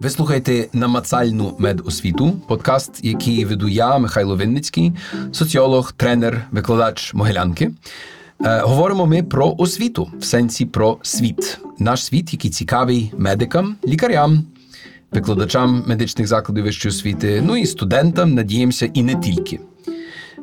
Ви слухаєте намацальну медосвіту, подкаст, який веду я, Михайло Винницький, соціолог, тренер, викладач Могилянки. Е, говоримо ми про освіту в сенсі про світ. Наш світ, який цікавий медикам, лікарям, викладачам медичних закладів вищої освіти, ну і студентам, надіємося, і не тільки.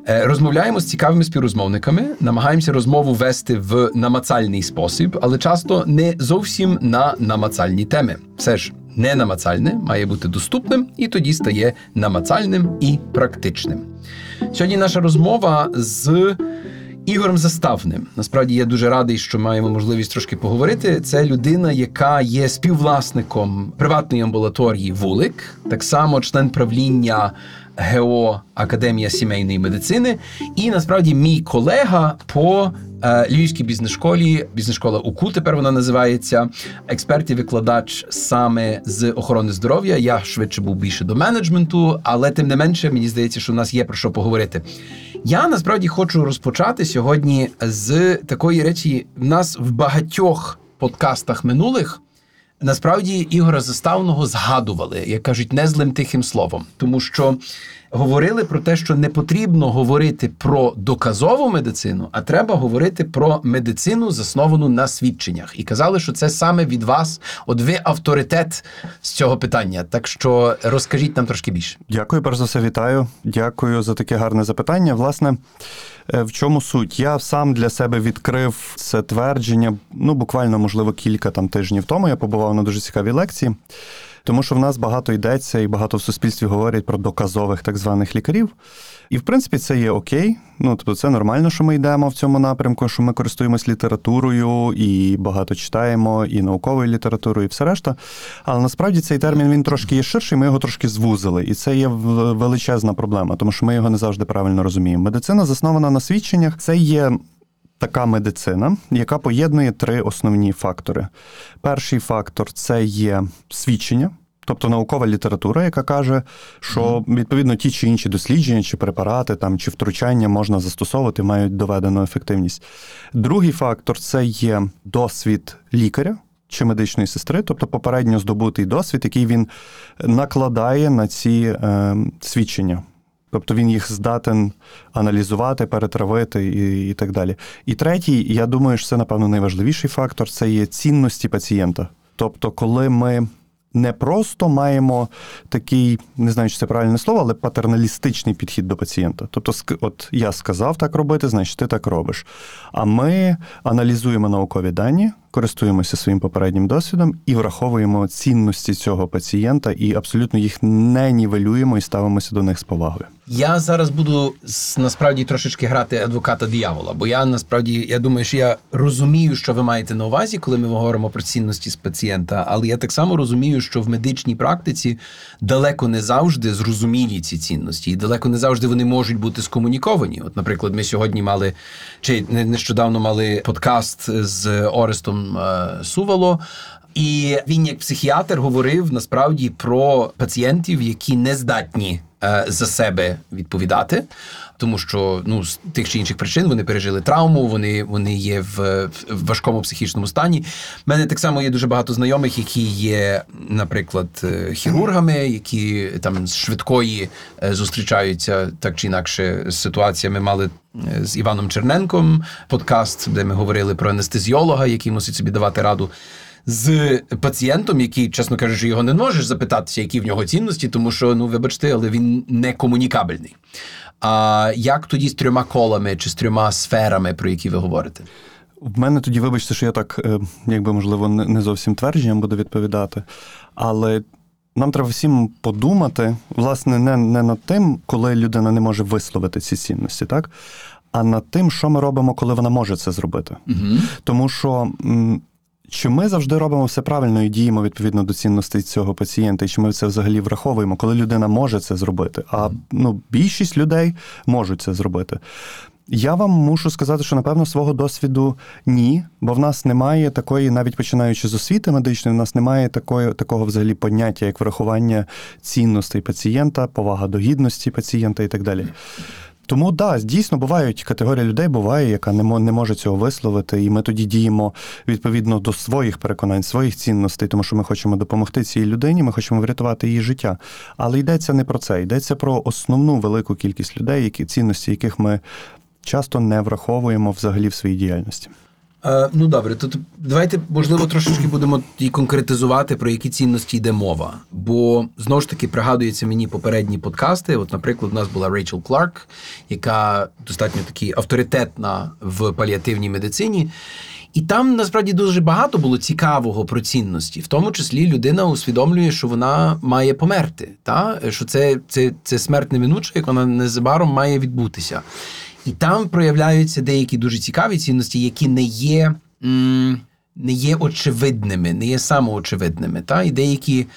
Е, розмовляємо з цікавими співрозмовниками, намагаємося розмову вести в намацальний спосіб, але часто не зовсім на намацальні теми. Все ж ненамацальне має бути доступним і тоді стає намацальним і практичним. Сьогодні наша розмова з. Ігорем Заставним. Насправді я дуже радий, що маємо можливість трошки поговорити. Це людина, яка є співвласником приватної амбулаторії Вулик, так само член правління ГО Академія сімейної медицини, і насправді мій колега по е, Львівській бізнес-школі, бізнес-школа УКУ, тепер вона називається експерт і викладач саме з охорони здоров'я. Я швидше був більше до менеджменту, але тим не менше мені здається, що у нас є про що поговорити. Я насправді хочу розпочати сьогодні з такої речі. В нас в багатьох подкастах минулих. Насправді Ігора Заставного згадували, як кажуть, не злим тихим словом, тому що говорили про те, що не потрібно говорити про доказову медицину, а треба говорити про медицину, засновану на свідченнях. І казали, що це саме від вас, от ви авторитет з цього питання. Так що розкажіть нам трошки більше. Дякую, перш за все, вітаю. Дякую за таке гарне запитання. Власне, е, в чому суть? Я сам для себе відкрив це твердження. Ну, буквально, можливо, кілька там тижнів тому. Я побував на дуже цікавій лекції. Тому що в нас багато йдеться і багато в суспільстві говорять про доказових так званих лікарів. І в принципі це є окей. Ну тобто це нормально, що ми йдемо в цьому напрямку, що ми користуємось літературою і багато читаємо, і науковою літературою, і все решта. Але насправді цей термін він трошки є ширший, ми його трошки звузили, і це є величезна проблема, тому що ми його не завжди правильно розуміємо. Медицина заснована на свідченнях. Це є така медицина, яка поєднує три основні фактори. Перший фактор це є свідчення. Тобто наукова література, яка каже, що відповідно ті чи інші дослідження, чи препарати там чи втручання можна застосовувати, мають доведену ефективність. Другий фактор це є досвід лікаря чи медичної сестри, тобто попередньо здобутий досвід, який він накладає на ці е, свідчення. Тобто він їх здатен аналізувати, перетравити і і так далі. І третій, я думаю, що це, напевно, найважливіший фактор це є цінності пацієнта. Тобто, коли ми не просто маємо такий, не знаю, чи це правильне слово, але патерналістичний підхід до пацієнта. Тобто, от я сказав так робити, значить ти так робиш. А ми аналізуємо наукові дані, користуємося своїм попереднім досвідом і враховуємо цінності цього пацієнта і абсолютно їх не нівелюємо і ставимося до них з повагою. Я зараз буду насправді трошечки грати адвоката диявола, бо я насправді я думаю, що я розумію, що ви маєте на увазі, коли ми говоримо про цінності з пацієнта, але я так само розумію, що в медичній практиці далеко не завжди зрозумілі ці цінності, і далеко не завжди вони можуть бути скомуніковані. От, наприклад, ми сьогодні мали чи нещодавно мали подкаст з Орестом suvalo І він, як психіатр, говорив насправді про пацієнтів, які не здатні е, за себе відповідати, тому що ну з тих чи інших причин вони пережили травму, вони вони є в, в важкому психічному стані. У мене так само є дуже багато знайомих, які є, наприклад, е, хірургами, які там з швидкої зустрічаються так чи інакше з ситуаціями. Мали з Іваном Черненком подкаст, де ми говорили про анестезіолога, який мусить собі давати раду. З пацієнтом, який, чесно кажучи, його не можеш запитатися, які в нього цінності, тому що, ну вибачте, але він не комунікабельний. А як тоді з трьома колами чи з трьома сферами, про які ви говорите? В мене тоді, вибачте, що я так, е, якби можливо, не зовсім твердженням буду відповідати, але нам треба всім подумати, власне, не не над тим, коли людина не може висловити ці цінності, так? А над тим, що ми робимо, коли вона може це зробити. Угу. Тому що. Чи ми завжди робимо все правильно і діємо відповідно до цінностей цього пацієнта, і чи ми це взагалі враховуємо, коли людина може це зробити? А ну, більшість людей можуть це зробити. Я вам мушу сказати, що напевно свого досвіду ні, бо в нас немає такої, навіть починаючи з освіти медичної, в нас немає такої, такого взагалі поняття, як врахування цінностей пацієнта, повага до гідності пацієнта і так далі. Тому да, дійсно бувають категорія людей, буває, яка не не може цього висловити, і ми тоді діємо відповідно до своїх переконань, своїх цінностей, тому що ми хочемо допомогти цій людині, ми хочемо врятувати її життя. Але йдеться не про це, йдеться про основну велику кількість людей, які цінності яких ми часто не враховуємо взагалі в своїй діяльності. Е, ну добре, то давайте, можливо, трошечки будемо і конкретизувати, про які цінності йде мова. Бо знову ж таки пригадується мені попередні подкасти. От, наприклад, у нас була Рейчел Кларк, яка достатньо таки авторитетна в паліативній медицині. І там насправді дуже багато було цікавого про цінності, в тому числі людина усвідомлює, що вона має померти, та що це, це, це смерть неминуча, як вона незабаром має відбутися. І там проявляються деякі дуже цікаві цінності, які не є, не є очевидними, не є самоочевидними. Та? І деякі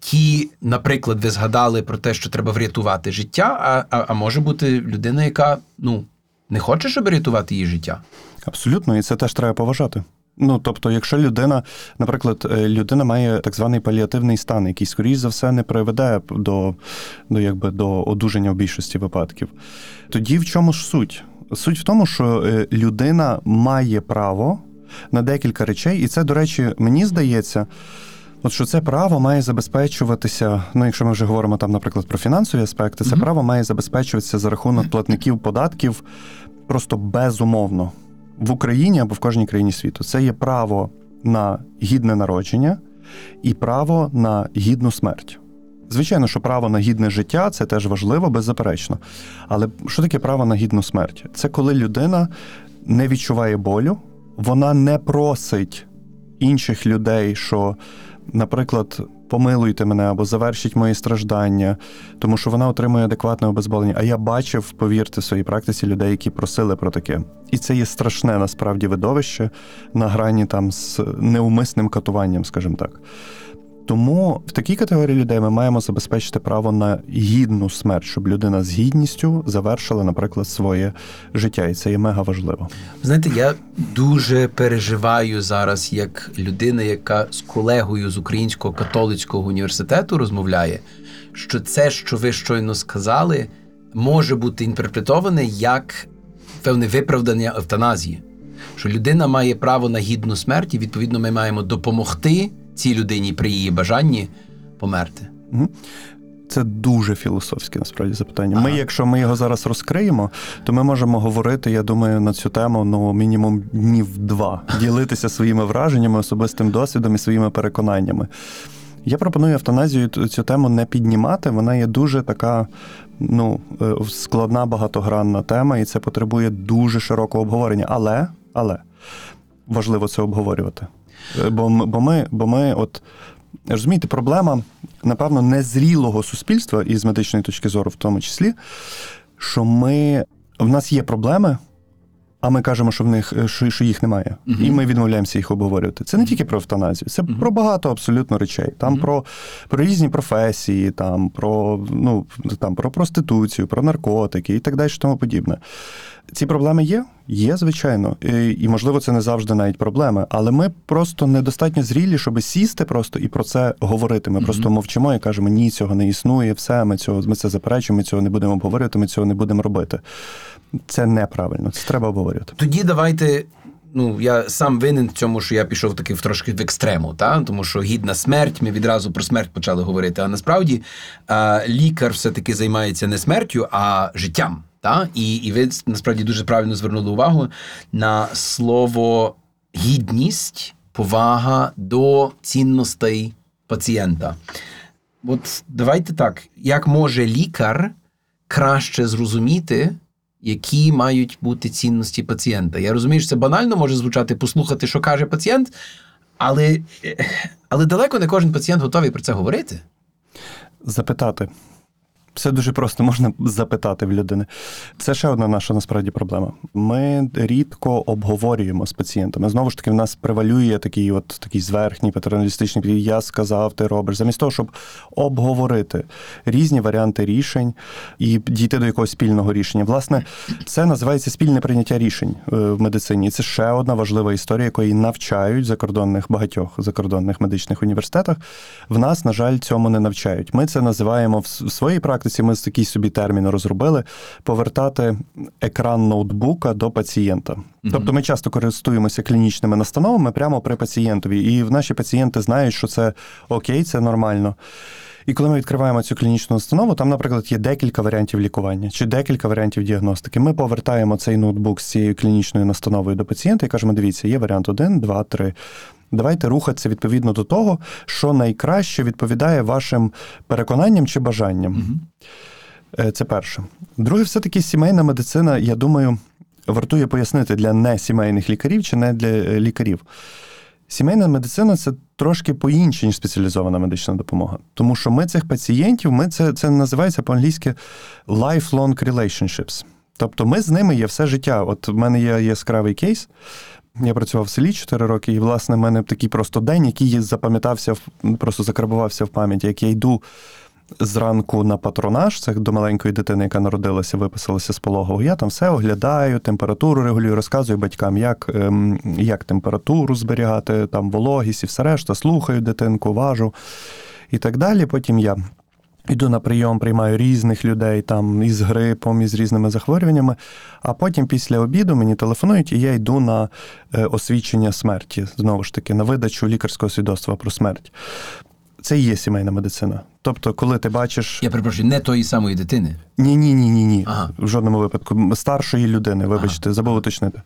ті, наприклад, ви згадали про те, що треба врятувати життя, а, а, а може бути людина, яка ну, не хоче, щоб рятувати її життя. Абсолютно, і це теж треба поважати. Ну, тобто, якщо людина, наприклад, е, людина має так званий паліативний стан, який, скоріш за все, не приведе до, до, якби, до одужання в більшості випадків, тоді в чому ж суть? Суть в тому, що е, людина має право на декілька речей, і це, до речі, мені здається. От що це право має забезпечуватися. Ну, якщо ми вже говоримо там, наприклад, про фінансові аспекти, це Мгм. право має забезпечуватися за рахунок платників податків просто безумовно в Україні або в кожній країні світу. Це є право на гідне народження і право на гідну смерть. Звичайно, що право на гідне життя це теж важливо, беззаперечно. Але що таке право на гідну смерть? Це коли людина не відчуває болю, вона не просить інших людей, що, наприклад, помилуйте мене або завершіть мої страждання, тому що вона отримує адекватне обезболення. А я бачив, повірте, в своїй практиці людей, які просили про таке. І це є страшне насправді видовище на грані там з неумисним катуванням, скажімо так. Тому в такій категорії людей ми маємо забезпечити право на гідну смерть, щоб людина з гідністю завершила, наприклад, своє життя, і це є мега важливо. Знаєте, я дуже переживаю зараз як людина, яка з колегою з Українського католицького університету розмовляє, що це, що ви щойно сказали, може бути інтерпретоване як певне виправдання евтаназії. Що людина має право на гідну смерть, і відповідно ми маємо допомогти цій людині при її бажанні померти. Це дуже філософське насправді запитання. Ми, Ага. якщо ми його зараз розкриємо, то ми можемо говорити, я думаю, на цю тему ну мінімум днів два, ділитися своїми враженнями, особистим досвідом і своїми переконаннями. Я пропоную евтаназію цю тему не піднімати. Вона є дуже така ну, е, складна багатогранна тема, і це потребує дуже широкого обговорення. Але, але важливо це обговорювати. Бо, бо ми, бо ми, от розумієте, проблема, напевно, незрілого суспільства, і з медичної точки зору, в тому числі, що ми в нас є проблеми. А ми кажемо, що в них е, що, що їх немає, Мгм. і ми відмовляємося їх обговорювати. Це не тільки про евтаназію, це Мгм. про багато абсолютно речей. Там Мгм. про, про різні професії, там про ну там про проституцію, про наркотики і так далі, тому подібне. Ці проблеми є? Є, звичайно. І, і можливо, це не завжди навіть проблеми, але ми просто недостатньо зрілі, щоб сісти просто і про це говорити. Ми Мгм. просто мовчимо і кажемо, ні, цього не існує, все, ми цього ми це заперечуємо, ми цього не будемо обговорювати, ми цього не будемо робити. Це неправильно, це треба обговорювати. Тоді давайте. Ну, я сам винен в цьому, що я пішов таки в трошки в екстрему, та? тому що гідна смерть, ми відразу про смерть почали говорити. А насправді лікар все-таки займається не смертю, а життям. Та? І, і ви насправді дуже правильно звернули увагу на слово гідність, повага до цінностей пацієнта. От давайте так, як може лікар краще зрозуміти, які мають бути цінності пацієнта. Я розумію, що це банально може звучати послухати, що каже пацієнт, але, але далеко не кожен пацієнт готовий про це говорити. Запитати. Все дуже просто можна запитати в людини. Це ще одна наша насправді проблема. Ми рідко обговорюємо з пацієнтами. Знову ж таки, в нас превалює такий, от такий зверхній патерналістичний. Я сказав, ти робиш, замість того, щоб обговорити різні варіанти рішень і дійти до якогось спільного рішення. Власне, це називається спільне прийняття рішень е, в медицині. І це ще одна важлива історія, якої навчають закордонних багатьох закордонних медичних університетах. В нас, на жаль, цьому не навчають. Ми це називаємо в своїй практиці практиці ми такий собі термін розробили повертати екран ноутбука до пацієнта. Тобто ми часто користуємося клінічними настановами прямо при пацієнтові, і наші пацієнти знають, що це окей, це нормально. І коли ми відкриваємо цю клінічну установу, там, наприклад, є декілька варіантів лікування чи декілька варіантів діагностики. Ми повертаємо цей ноутбук з цією клінічною настановою до пацієнта і кажемо: дивіться, є варіант 1, 2, 3. Давайте рухатися відповідно до того, що найкраще відповідає вашим переконанням чи бажанням. Е, Це перше. Друге, все-таки сімейна медицина, я думаю, вартує пояснити для несімейних лікарів чи не для е, лікарів. Сімейна медицина це трошки по-іншій, ніж спеціалізована медична допомога. Тому що ми цих пацієнтів, ми це, це називається по-англійськи lifelong relationships. Тобто ми з ними є все життя. От в мене є яскравий кейс. Я працював в селі 4 роки, і, власне, в мене такий просто день, який запам'ятався, просто закарбувався в пам'яті, як я йду зранку на патронаж, це до маленької дитини, яка народилася, виписалася з пологового. Я там все оглядаю, температуру регулюю, розказую батькам, як, ем, як температуру зберігати, там вологість і все решта, слухаю дитинку, важу і так далі. Потім я Йду на прийом, приймаю різних людей там із грипом, із різними захворюваннями. А потім після обіду мені телефонують, і я йду на е, освідчення смерті, знову ж таки, на видачу лікарського свідоцтва про смерть. Це і є сімейна медицина. Тобто, коли ти бачиш Я перепрошую, не тої самої дитини. ні, ні, ні, ні, ні. Ага. В жодному випадку. Старшої людини, вибачте, забув уточнити.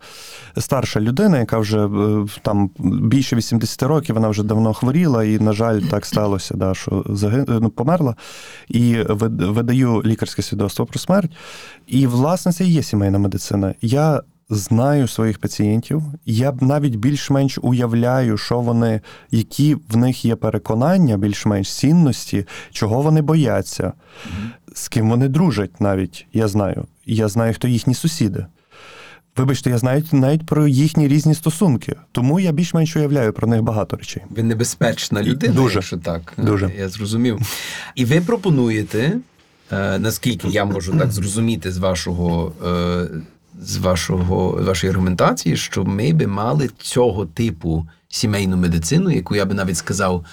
Старша людина, яка вже е, там більше 80 років, вона вже давно хворіла, і, на жаль, так сталося, да, що заги... ну, померла. І видаю лікарське свідоцтво про смерть. І, власне, це і є сімейна медицина. Я знаю своїх пацієнтів, я навіть більш-менш уявляю, що вони, які в них є переконання, більш-менш цінності, чого вони бояться, з ким вони дружать навіть, я знаю. Я знаю, хто їхні сусіди. Вибачте, я знаю навіть про їхні різні стосунки, тому я більш-менш уявляю про них багато речей. Ви небезпечна людина, Дуже. якщо так. Дуже. Я зрозумів. І ви пропонуєте, е, наскільки я можу так зрозуміти з вашого. З вашого з вашої аргументації, що ми би мали цього типу сімейну медицину, яку я би навіть сказав,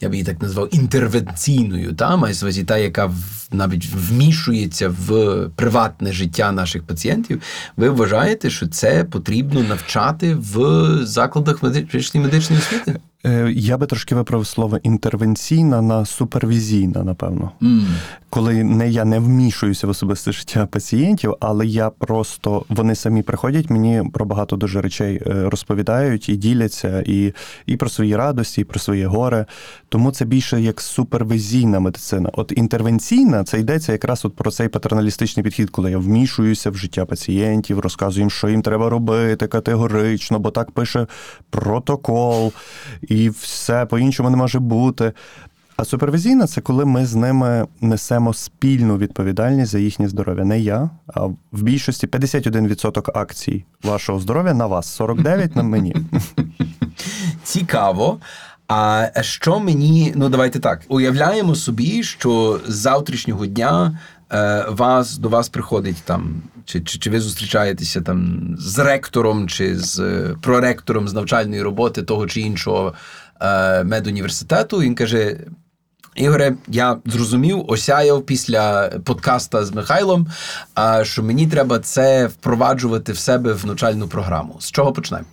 я би її так назвав інтервенційною, та увазі та, яка навіть вмішується в приватне життя наших пацієнтів. Ви вважаєте, що це потрібно навчати в закладах медичної медичної освіти? Е, Я би трошки виправив слово інтервенційна на супервізійна, напевно. М. Коли не я не вмішуюся в особисте життя пацієнтів, але я просто вони самі приходять, мені про багато дуже речей е, розповідають і діляться, і, і про свої радості, і про своє горе. Тому це більше як супервізійна медицина. От інтервенційна це йдеться якраз от про цей патерналістичний підхід, коли я вмішуюся в життя пацієнтів, розказую їм, що їм треба робити категорично, бо так пише протокол, і все по-іншому не може бути. А супервізійна це коли ми з ними несемо спільну відповідальність за їхнє здоров'я. Не я, а в більшості 51% акцій вашого здоров'я на вас, 49% на мені. Цікаво. А що мені, ну давайте так, уявляємо собі, що з завтрашнього дня е, вас до вас приходить там, чи, чи, чи ви зустрічаєтеся там з ректором чи з е, проректором з навчальної роботи того чи іншого е, медуніверситету. Він каже: Ігоре, я зрозумів, осяяв після подкаста з Михайлом, що мені треба це впроваджувати в себе в навчальну програму. З чого почнемо?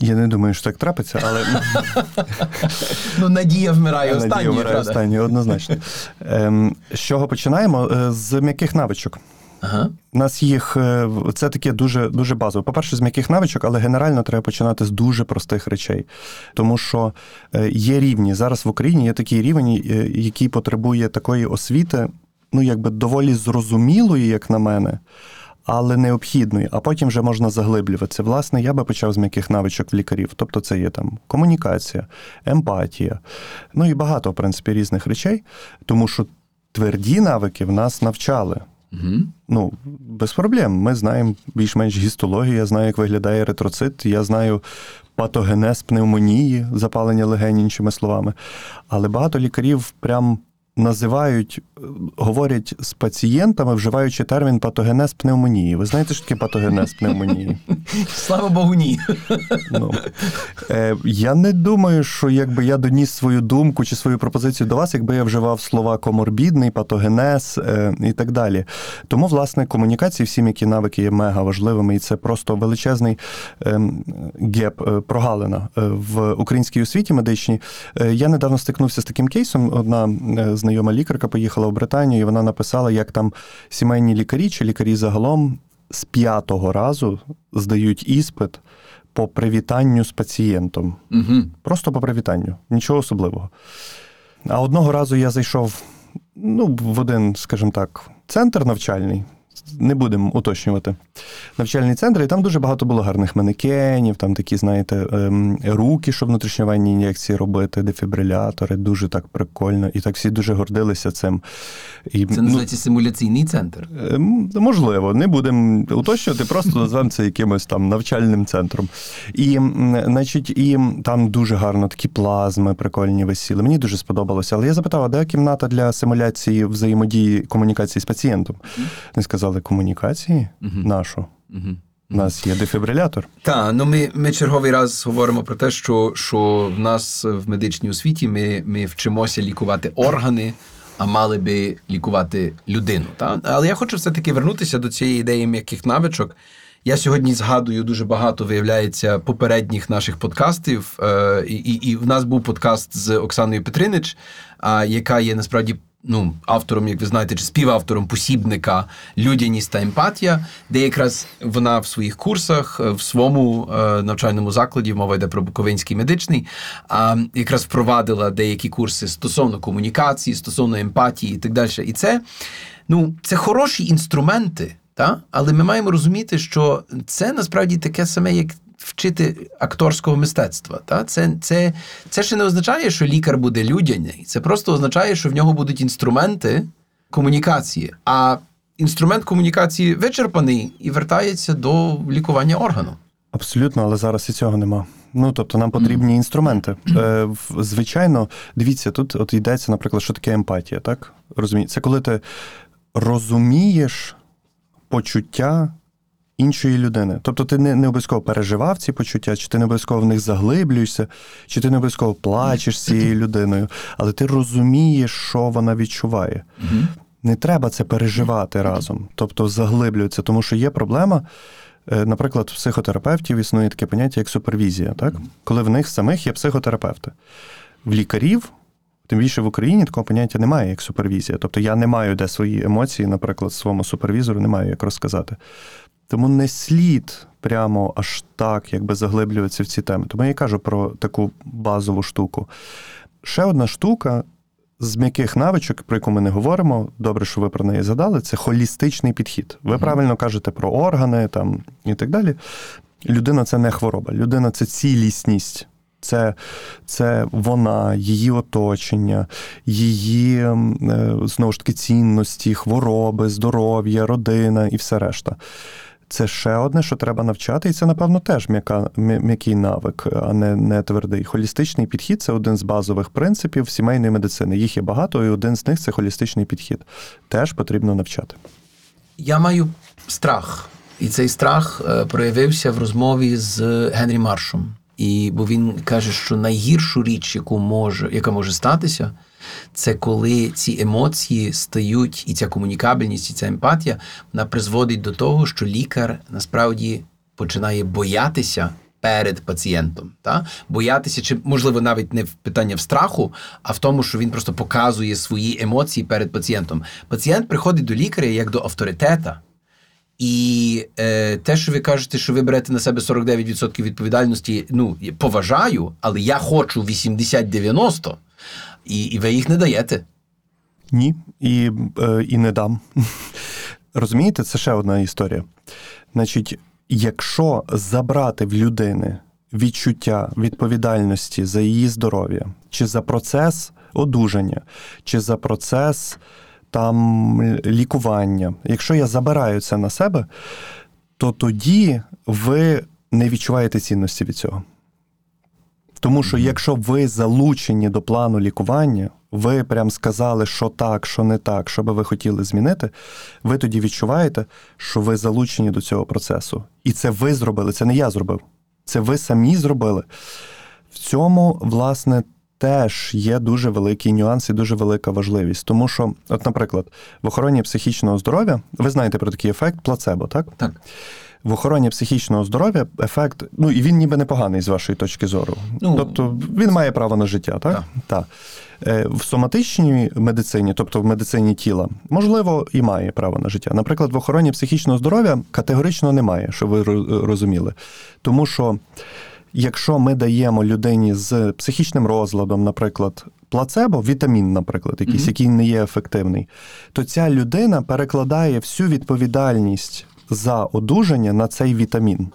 Я не думаю, що так трапиться, але Ну, надія вмирає Надія останньою. вмирає останньою, однозначно. Ем, з чого починаємо? Е, З м'яких навичок. Ага. У нас їх е, це таке дуже дуже базове. По-перше, з м'яких навичок, але генерально треба починати з дуже простих речей. Тому що е, є рівні. Зараз в Україні є такий рівень, е, який потребує такої освіти, ну якби доволі зрозумілої, як на мене. Але необхідної, а потім вже можна заглиблюватися. Власне, я би почав з м'яких навичок в лікарів. Тобто, це є там комунікація, емпатія, ну і багато, в принципі, різних речей, тому що тверді навики в нас навчали. Угу. Ну, без проблем. Ми знаємо більш-менш гістологію, я знаю, як виглядає ретроцит, я знаю патогенез пневмонії, запалення легень, іншими словами. Але багато лікарів прям називають, е, говорять з пацієнтами, вживаючи термін патогенез пневмонії. Ви знаєте, що таке патогенез пневмонії? Слава Богу, ні. Ну, е, Я не думаю, що якби я доніс свою думку чи свою пропозицію до вас, якби я вживав слова коморбідний, патогенез е, і так далі. Тому, власне, комунікації, всі м'які навики є мега важливими, і це просто величезний е, геп, е, прогалина е, в українській освіті медичній. Е, я недавно стикнувся з таким кейсом. Одна е, знайома лікарка поїхала в Британію, і вона написала, як там сімейні лікарі чи лікарі загалом з п'ятого разу здають іспит по привітанню з пацієнтом. Угу. Просто по привітанню, нічого особливого. А одного разу я зайшов ну, в один, скажімо так, центр навчальний. Не будемо уточнювати. Навчальний центр, і там дуже багато було гарних манекенів, там такі, знаєте, ем, руки, щоб внутрішньовенні ін'єкції робити, дефібрилятори, дуже так прикольно. І так всі дуже гордилися цим. І, Це називається симуляційний центр. Ем, Можливо, не будемо уточнювати, просто назвемо це якимось там навчальним центром. І, значить, і там дуже гарно такі плазми прикольні висіли. Мені дуже сподобалося. Але я запитав, а де кімната для симуляції взаємодії комунікації з пацієнтом? Вони сказали, комунікації? Мгм. Нашу. Угу. У нас є дефібрилятор. Так, ну ми, ми черговий раз говоримо про те, що, що в нас в медичній освіті ми, ми вчимося лікувати органи, а мали би лікувати людину. Та? Але я хочу все-таки вернутися до цієї ідеї м'яких навичок. Я сьогодні згадую дуже багато, виявляється, попередніх наших подкастів. Е, і, і, і в нас був подкаст з Оксаною Петринич, яка є насправді ну, автором, як ви знаєте, чи співавтором посібника Людяність та емпатія, де якраз вона в своїх курсах, е, в своєму е, навчальному закладі, мова йде про Буковинський медичний, а якраз впровадила деякі курси стосовно комунікації, стосовно емпатії і так далі. І це, ну, це хороші інструменти, та? але ми маємо розуміти, що це насправді таке саме, як вчити акторського мистецтва. Та? Це, це, це ще не означає, що лікар буде людяний. Це просто означає, що в нього будуть інструменти комунікації. А інструмент комунікації вичерпаний і вертається до лікування органу. Абсолютно, але зараз і цього нема. Ну тобто нам потрібні інструменти. Е, звичайно, дивіться, тут от йдеться, наприклад, що таке емпатія, так? Розумієте? Це коли ти розумієш почуття іншої людини. Тобто ти не, не обов'язково переживав ці почуття, чи ти не обов'язково в них заглиблюєшся, чи ти не обов'язково плачеш з цією людиною, але ти розумієш, що вона відчуває. Не треба це переживати разом, тобто заглиблюється, тому що є проблема. Е, Наприклад, в психотерапевтів існує таке поняття як супервізія, так? коли в них самих є психотерапевти. В лікарів, тим більше в Україні, такого поняття немає, як супервізія. Тобто я не маю де свої емоції, наприклад, своєму супервізору не маю як розказати. Тому не слід прямо аж так, якби заглиблюватися в ці теми. Тому я і кажу про таку базову штуку. Ще одна штука з м'яких навичок, про яку ми не говоримо, добре, що ви про неї задали, це холістичний підхід. Ви правильно кажете про органи там, і так далі. Людина це не хвороба, людина це цілісність. Це, це вона, її оточення, її е, знову ж таки цінності, хвороби, здоров'я, родина і все решта. Це ще одне, що треба навчати, і це, напевно, теж м'яка, м'який навик, а не, не твердий. Холістичний підхід це один з базових принципів сімейної медицини. Їх є багато, і один з них це холістичний підхід. Теж потрібно навчати. Я маю страх, і цей страх е, проявився в розмові з Генрі Маршом. І бо він каже, що найгіршу річ, яку може, яка може статися, це коли ці емоції стають, і ця комунікабельність, і ця емпатія, вона призводить до того, що лікар насправді починає боятися перед пацієнтом. Та? Боятися, чи можливо навіть не в питання в страху, а в тому, що він просто показує свої емоції перед пацієнтом. Пацієнт приходить до лікаря як до авторитета. І е, те, що ви кажете, що ви берете на себе 49% відповідальності, ну, поважаю, але я хочу 80-90, і, і ви їх не даєте. Ні, і, е, і не дам. Розумієте, це ще одна історія. Значить, якщо забрати в людини відчуття відповідальності за її здоров'я, чи за процес одужання, чи за процес там лікування, якщо я забираю це на себе, то тоді ви не відчуваєте цінності від цього. Тому що якщо ви залучені до плану лікування, ви прям сказали, що так, що не так, що би ви хотіли змінити, ви тоді відчуваєте, що ви залучені до цього процесу. І це ви зробили, це не я зробив. Це ви самі зробили. В цьому, власне, теж є дуже великий нюанс і дуже велика важливість. Тому що, от, наприклад, в охороні психічного здоров'я, ви знаєте про такий ефект плацебо, так? Так. В охороні психічного здоров'я ефект, ну і він ніби непоганий з вашої точки зору. Ну, тобто він має право на життя, так? Так. так. Е, В соматичній медицині, тобто в медицині тіла, можливо, і має право на життя. Наприклад, в охороні психічного здоров'я категорично немає, щоб ви розуміли. Тому що якщо ми даємо людині з психічним розладом, наприклад, плацебо, вітамін, наприклад, якийсь, Мгм. який не є ефективний, то ця людина перекладає всю відповідальність за одужання на цей вітамін.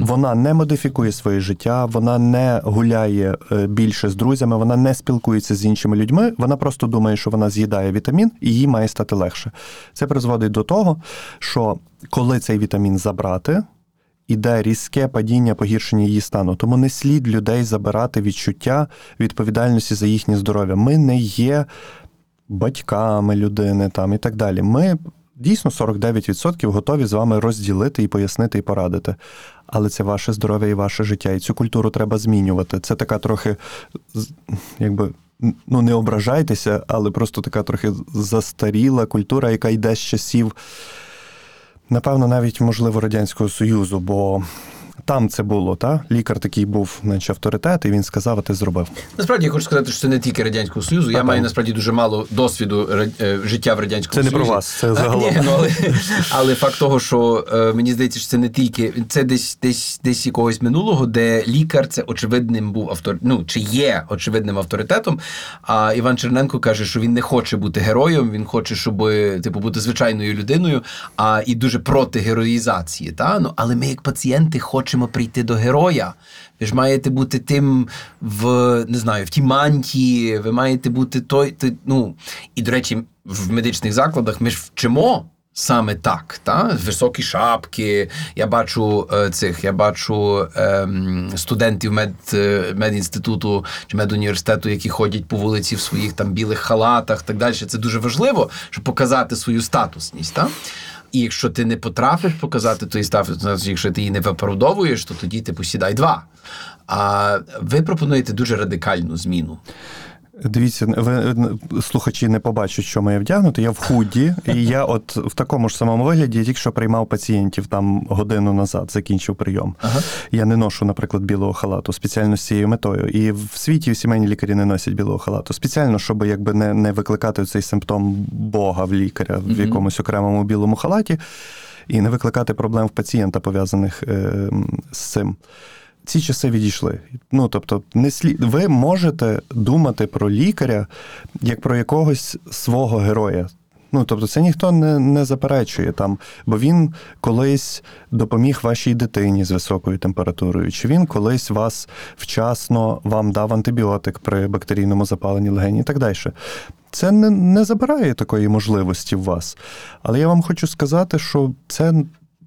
Вона не модифікує своє життя, вона не гуляє е, більше з друзями, вона не спілкується з іншими людьми. Вона просто думає, що вона з'їдає вітамін, і їй має стати легше. Це призводить до того, що коли цей вітамін забрати, іде різке падіння погіршення її стану. Тому не слід людей забирати відчуття відповідальності за їхнє здоров'я. Ми не є батьками людини там і так далі. Ми дійсно 49% готові з вами розділити і пояснити і порадити. Але це ваше здоров'я і ваше життя, і цю культуру треба змінювати. Це така трохи, якби. Ну, не ображайтеся, але просто така трохи застаріла культура, яка йде з часів, напевно, навіть можливо Радянського Союзу, бо там це було, та? Лікар такий був, наче авторитет, і він сказав, а ти зробив. Насправді я хочу сказати, що це не тільки Радянського Союзу. Я Та, маю насправді дуже мало досвіду ра- е, життя в Радянському Це не про вас, це А. Ні, ну, але, але факт того, що е, мені здається, що це не тільки це десь десь десь якогось минулого, де лікар це очевидним був автор, ну чи є очевидним авторитетом. А Іван Черненко каже, що він не хоче бути героєм, він хоче, щоб типу бути звичайною людиною, а і дуже проти героїзації. Та? Ну, але ми, як пацієнти, хочемо прийти до героя. Ви ж маєте бути тим в не знаю, в тій мантії, ви маєте бути той, той. Ну і до речі, в медичних закладах ми ж вчимо. Саме так, та високі шапки. Я бачу е, цих, я бачу ем, студентів мед, е, медінституту чи медуніверситету, які ходять по вулиці в своїх там білих халатах, так далі. Це дуже важливо, щоб показати свою статусність. Та? І якщо ти не потрапиш показати той став, якщо ти її не виправдовуєш, то тоді ти посідай два. А ви пропонуєте дуже радикальну зміну. Дивіться, ви слухачі не побачать, що я вдягнутий. Я в худі, і я от в такому ж самому вигляді я тільки що приймав пацієнтів там годину назад, закінчив прийом. Ага. Я не ношу, наприклад, білого халату спеціально з цією метою. І в світі сімейні лікарі не носять білого халату. Спеціально, щоб якби не, не викликати цей симптом Бога в лікаря в якомусь окремому білому халаті, і не викликати проблем в пацієнта, пов'язаних е, з цим. Ці часи відійшли. Ну тобто, не слід ви можете думати про лікаря як про якогось свого героя. Ну, тобто, це ніхто не, не заперечує там, бо він колись допоміг вашій дитині з високою температурою, чи він колись вас вчасно вам дав антибіотик при бактерійному запаленні легені і так далі. Це не, не забирає такої можливості в вас. Але я вам хочу сказати, що це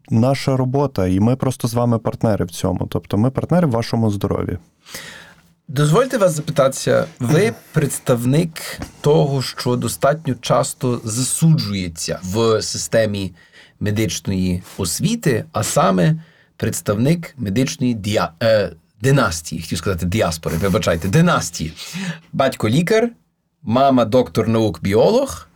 наша робота, і ми просто з вами партнери в цьому. Тобто ми партнери в вашому здоров'ї. Дозвольте вас запитатися, ви представник того, що достатньо часто засуджується в системі медичної освіти, а саме представник медичної діа... е, династії, хотів сказати діаспори, вибачайте, династії. Батько лікар, мама доктор наук біолог.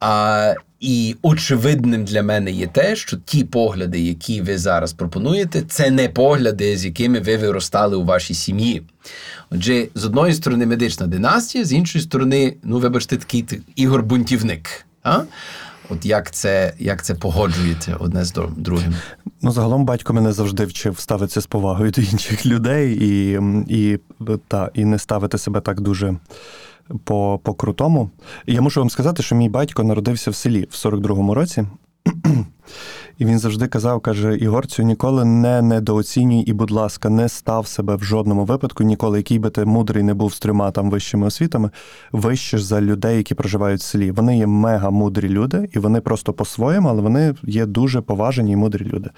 А, і очевидним для мене є те, що ті погляди, які ви зараз пропонуєте, це не погляди, з якими ви виростали у вашій сім'ї. Отже, з одної сторони медична династія, з іншої сторони, ну вибачте, такий т- Ігор Бунтівник. А? От як це, як це погоджуєте одне з другим? Ну, загалом батько мене завжди вчив ставитися з повагою до інших людей і, і, та, і не ставити себе так дуже по, по крутому. Я мушу вам сказати, що мій батько народився в селі в 42-му році. І він завжди казав, каже: Ігорцю, ніколи не недооцінюй і, будь ласка, не став себе в жодному випадку, ніколи, який би ти мудрий не був з трьома там вищими освітами, вище за людей, які проживають в селі. Вони є мега мудрі люди, і вони просто по-своєму, але вони є дуже поважені і мудрі люди.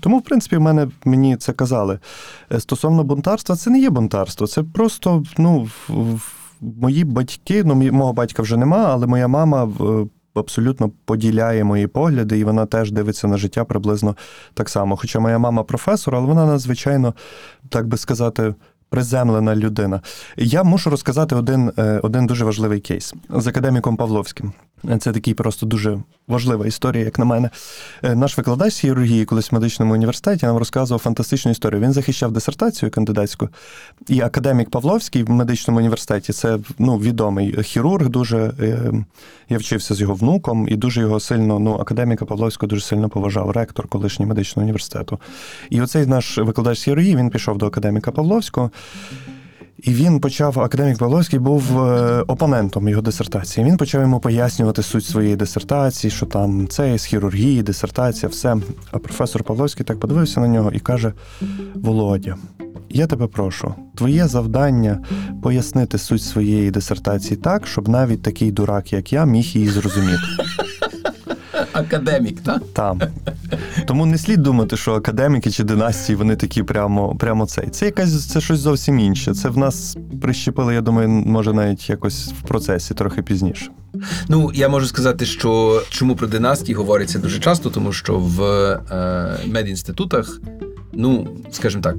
Тому, в принципі, в мене мені це казали. Е, Стосовно бунтарства, це не є бунтарство, це просто ну. в- мої батьки, ну мого батька вже нема, але моя мама абсолютно поділяє мої погляди, і вона теж дивиться на життя приблизно так само. Хоча моя мама професор, але вона надзвичайно, так би сказати, приземлена людина. Я мушу розказати один, е, один дуже важливий кейс з академіком Павловським. Це такий просто дуже важлива історія, як на мене. Е, Наш викладач з хірургії колись в медичному університеті нам розказував фантастичну історію. Він захищав дисертацію кандидатську, і академік Павловський в медичному університеті це ну, відомий хірург. Дуже е, я вчився з його внуком, і дуже його сильно, ну, академіка Павловського дуже сильно поважав, ректор колишній медичного університету. І оцей наш викладач з хірургії він пішов до академіка Павловського. І він почав, академік Павловський був е, опонентом його дисертації. Він почав йому пояснювати суть своєї дисертації, що там це з хірургії, дисертація, все. А професор Павловський так подивився на нього і каже: Володя, я тебе прошу, твоє завдання пояснити суть своєї дисертації так, щоб навіть такий дурак, як я, міг її зрозуміти. Академік, так? Там. Тому не слід думати, що академіки чи династії вони такі прямо, прямо цей. Це якась це щось зовсім інше. Це в нас прищепили, я думаю, може навіть якось в процесі трохи пізніше. Ну, я можу сказати, що чому про династії говориться дуже часто, тому що в е, медінститутах, ну, скажімо так,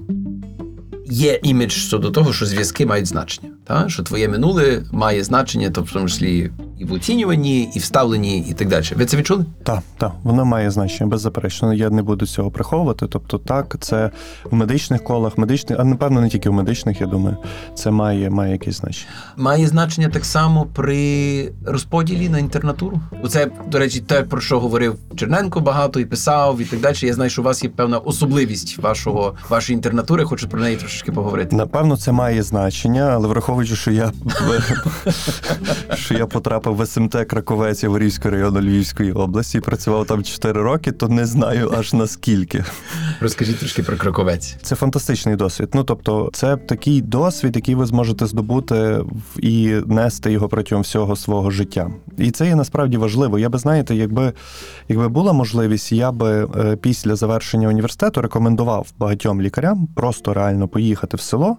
є імідж щодо того, що зв'язки мають значення. Та? Що твоє минуле має значення, тобто в тому числі і в оцінюванні, і в ставленні, і так далі. Ви це відчули? Так, так, воно має значення, беззаперечно. Я не буду цього приховувати. Тобто, так, це в медичних колах, медичних, а напевно не тільки в медичних, я думаю, це має, має якесь значення. Має значення так само при розподілі на інтернатуру. Оце, до речі, те, про що говорив Черненко багато і писав, і так далі. Я знаю, що у вас є певна особливість вашого, вашої інтернатури, хочу про неї трошечки поговорити. Напевно, це має значення, але враховуючи, що я що я потрапив в СМТ Краковець Яворівського району Львівської області і працював там 4 роки, то не знаю аж наскільки. Розкажіть трошки про Краковець. Це фантастичний досвід. Ну тобто, це такий досвід, який ви зможете здобути і нести його протягом всього свого життя. І це є насправді важливо. Я би знаєте, якби, якби була можливість, я би е, після завершення університету рекомендував багатьом лікарям просто реально поїхати в село.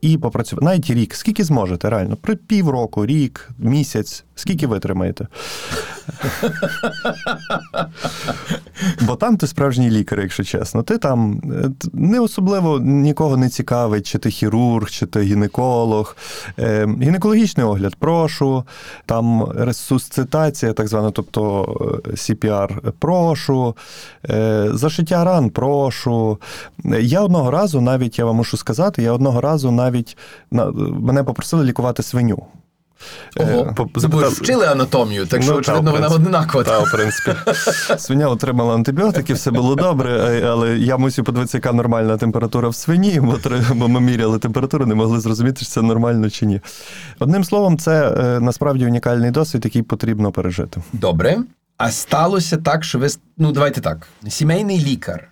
І попрацювати навіть рік, скільки зможете, реально, при півроку, рік, місяць, скільки витримаєте. Бо там ти справжній лікар, якщо чесно. Ти там е, не особливо нікого не цікавить, чи ти хірург, чи ти гінеколог. Е, гінекологічний огляд, прошу. Там ресусцитація, так звана, тобто е, CPR, прошу. Е, зашиття ран, прошу. Я одного разу, навіть я вам мушу сказати, я одного разу навіть на, мене попросили лікувати свиню. Е, Ого, це ви вчили анатомію, так що, Ну, очевидно, вона принципі. одинакова. В принципі. Свиня отримала антибіотики, все було добре, е, але я мусив подивитися, яка нормальна температура в свині, бо, бо ми міряли температуру, не могли зрозуміти, чи це нормально чи ні. Одним словом, це е, насправді унікальний досвід, який потрібно пережити. Добре. А сталося так, що ви. Ну, давайте так. Сімейний лікар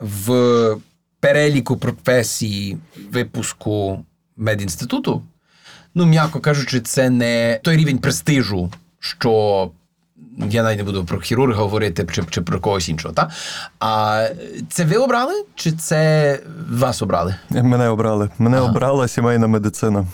в переліку професії випуску медінституту, ну, м'яко кажучи, це не той рівень престижу, що. Я навіть не буду про хірурга говорити чи, чи про когось іншого. Та? А це ви обрали, чи це вас обрали? Мене обрали. Мене Ага. обрала сімейна медицина.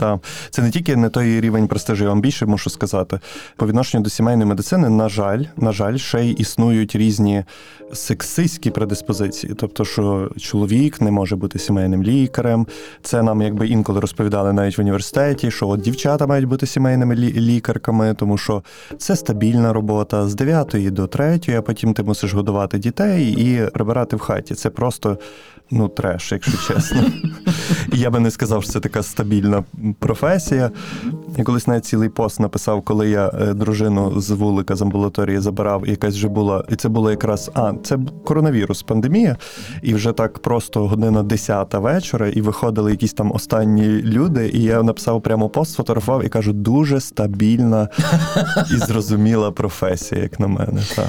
Та. Це не тільки не той рівень престижу, я вам більше мушу сказати. По відношенню до сімейної медицини, на жаль, на жаль, ще й існують різні сексистські предиспозиції. Тобто, що чоловік не може бути сімейним лікарем. Це нам якби інколи розповідали навіть в університеті, що от дівчата мають бути сімейними лікарками, тому що це стабільна робота з 9 до 3, а потім ти мусиш годувати дітей і прибирати в хаті. Це просто ну треш, якщо чесно. І я би не сказав, що це така стабільна професія. Я колись навіть цілий пост написав, коли я е, дружину з вулика з амбулаторії забирав, і якась вже була, і це було якраз а, це коронавірус, пандемія, і вже так просто година 10 вечора, і виходили якісь там останні люди. І я написав прямо пост, сфотографував і кажу, дуже стабільна і зрозуміла професія, як на мене. Так.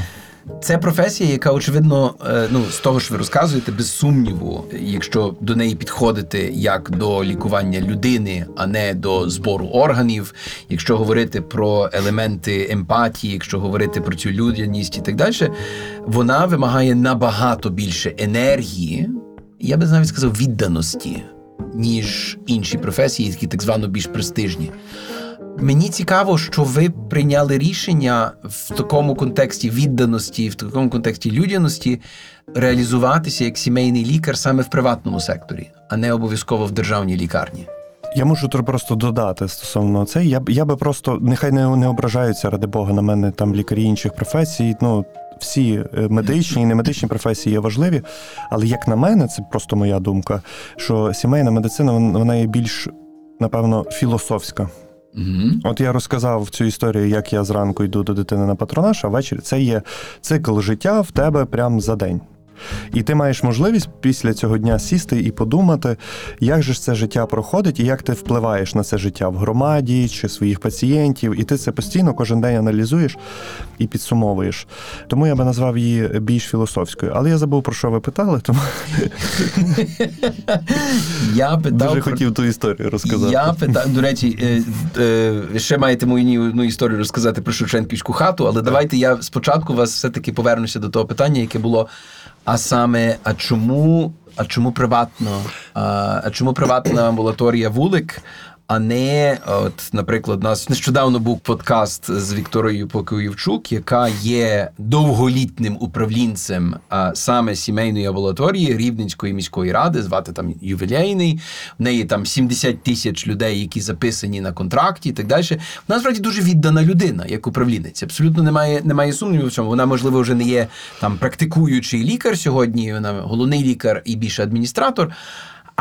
Це професія, яка очевидно, е, ну з того, що ви розказуєте, без сумніву, якщо до неї підходити як до лікування людини, а не до збору органів, якщо говорити про елементи емпатії, якщо говорити про цю людяність і так далі, вона вимагає набагато більше енергії, я би навіть сказав, відданості ніж інші професії, які так звано більш престижні. Мені цікаво, що ви прийняли рішення в такому контексті відданості, в такому контексті людяності реалізуватися як сімейний лікар саме в приватному секторі, а не обов'язково в державній лікарні. Я можу просто додати стосовно це. Я я би просто нехай не, не ображаються ради Бога на мене там лікарі інших професій. Ну всі е, медичні і немедичні професії є важливі. Але як на мене, це просто моя думка, що сімейна медицина вона є більш напевно філософська. От я розказав цю історію, як я зранку йду до дитини на патронаж, а ввечері це є цикл життя в тебе прямо за день. І ти маєш можливість після цього дня сісти і подумати, як же ж це життя проходить і як ти впливаєш на це життя в громаді чи своїх пацієнтів. І ти це постійно кожен день аналізуєш і підсумовуєш. Тому я би назвав її більш філософською. Але я забув про що ви питали, тому Я питав дуже про- хотів ту історію розказати. Я питав, до речі, е, е, ще маєте мою одну історію розказати про Шевченківську хату, але давайте я спочатку вас все-таки повернуся до того питання, яке було. А саме, а чому, а чому приватно? А, чому приватна амбулаторія вулик? А не, от, наприклад, у нас нещодавно був подкаст з Вікторією Покоївчук, яка є довголітним управлінцем а, саме сімейної амбулаторії Рівненської міської ради, звати там ювілейний. В неї там 70 тисяч людей, які записані на контракті і так далі. Вона справді дуже віддана людина, як управлінець. Абсолютно немає, немає сумніву в цьому. Вона, можливо, вже не є там практикуючий лікар сьогодні. Вона головний лікар і більше адміністратор.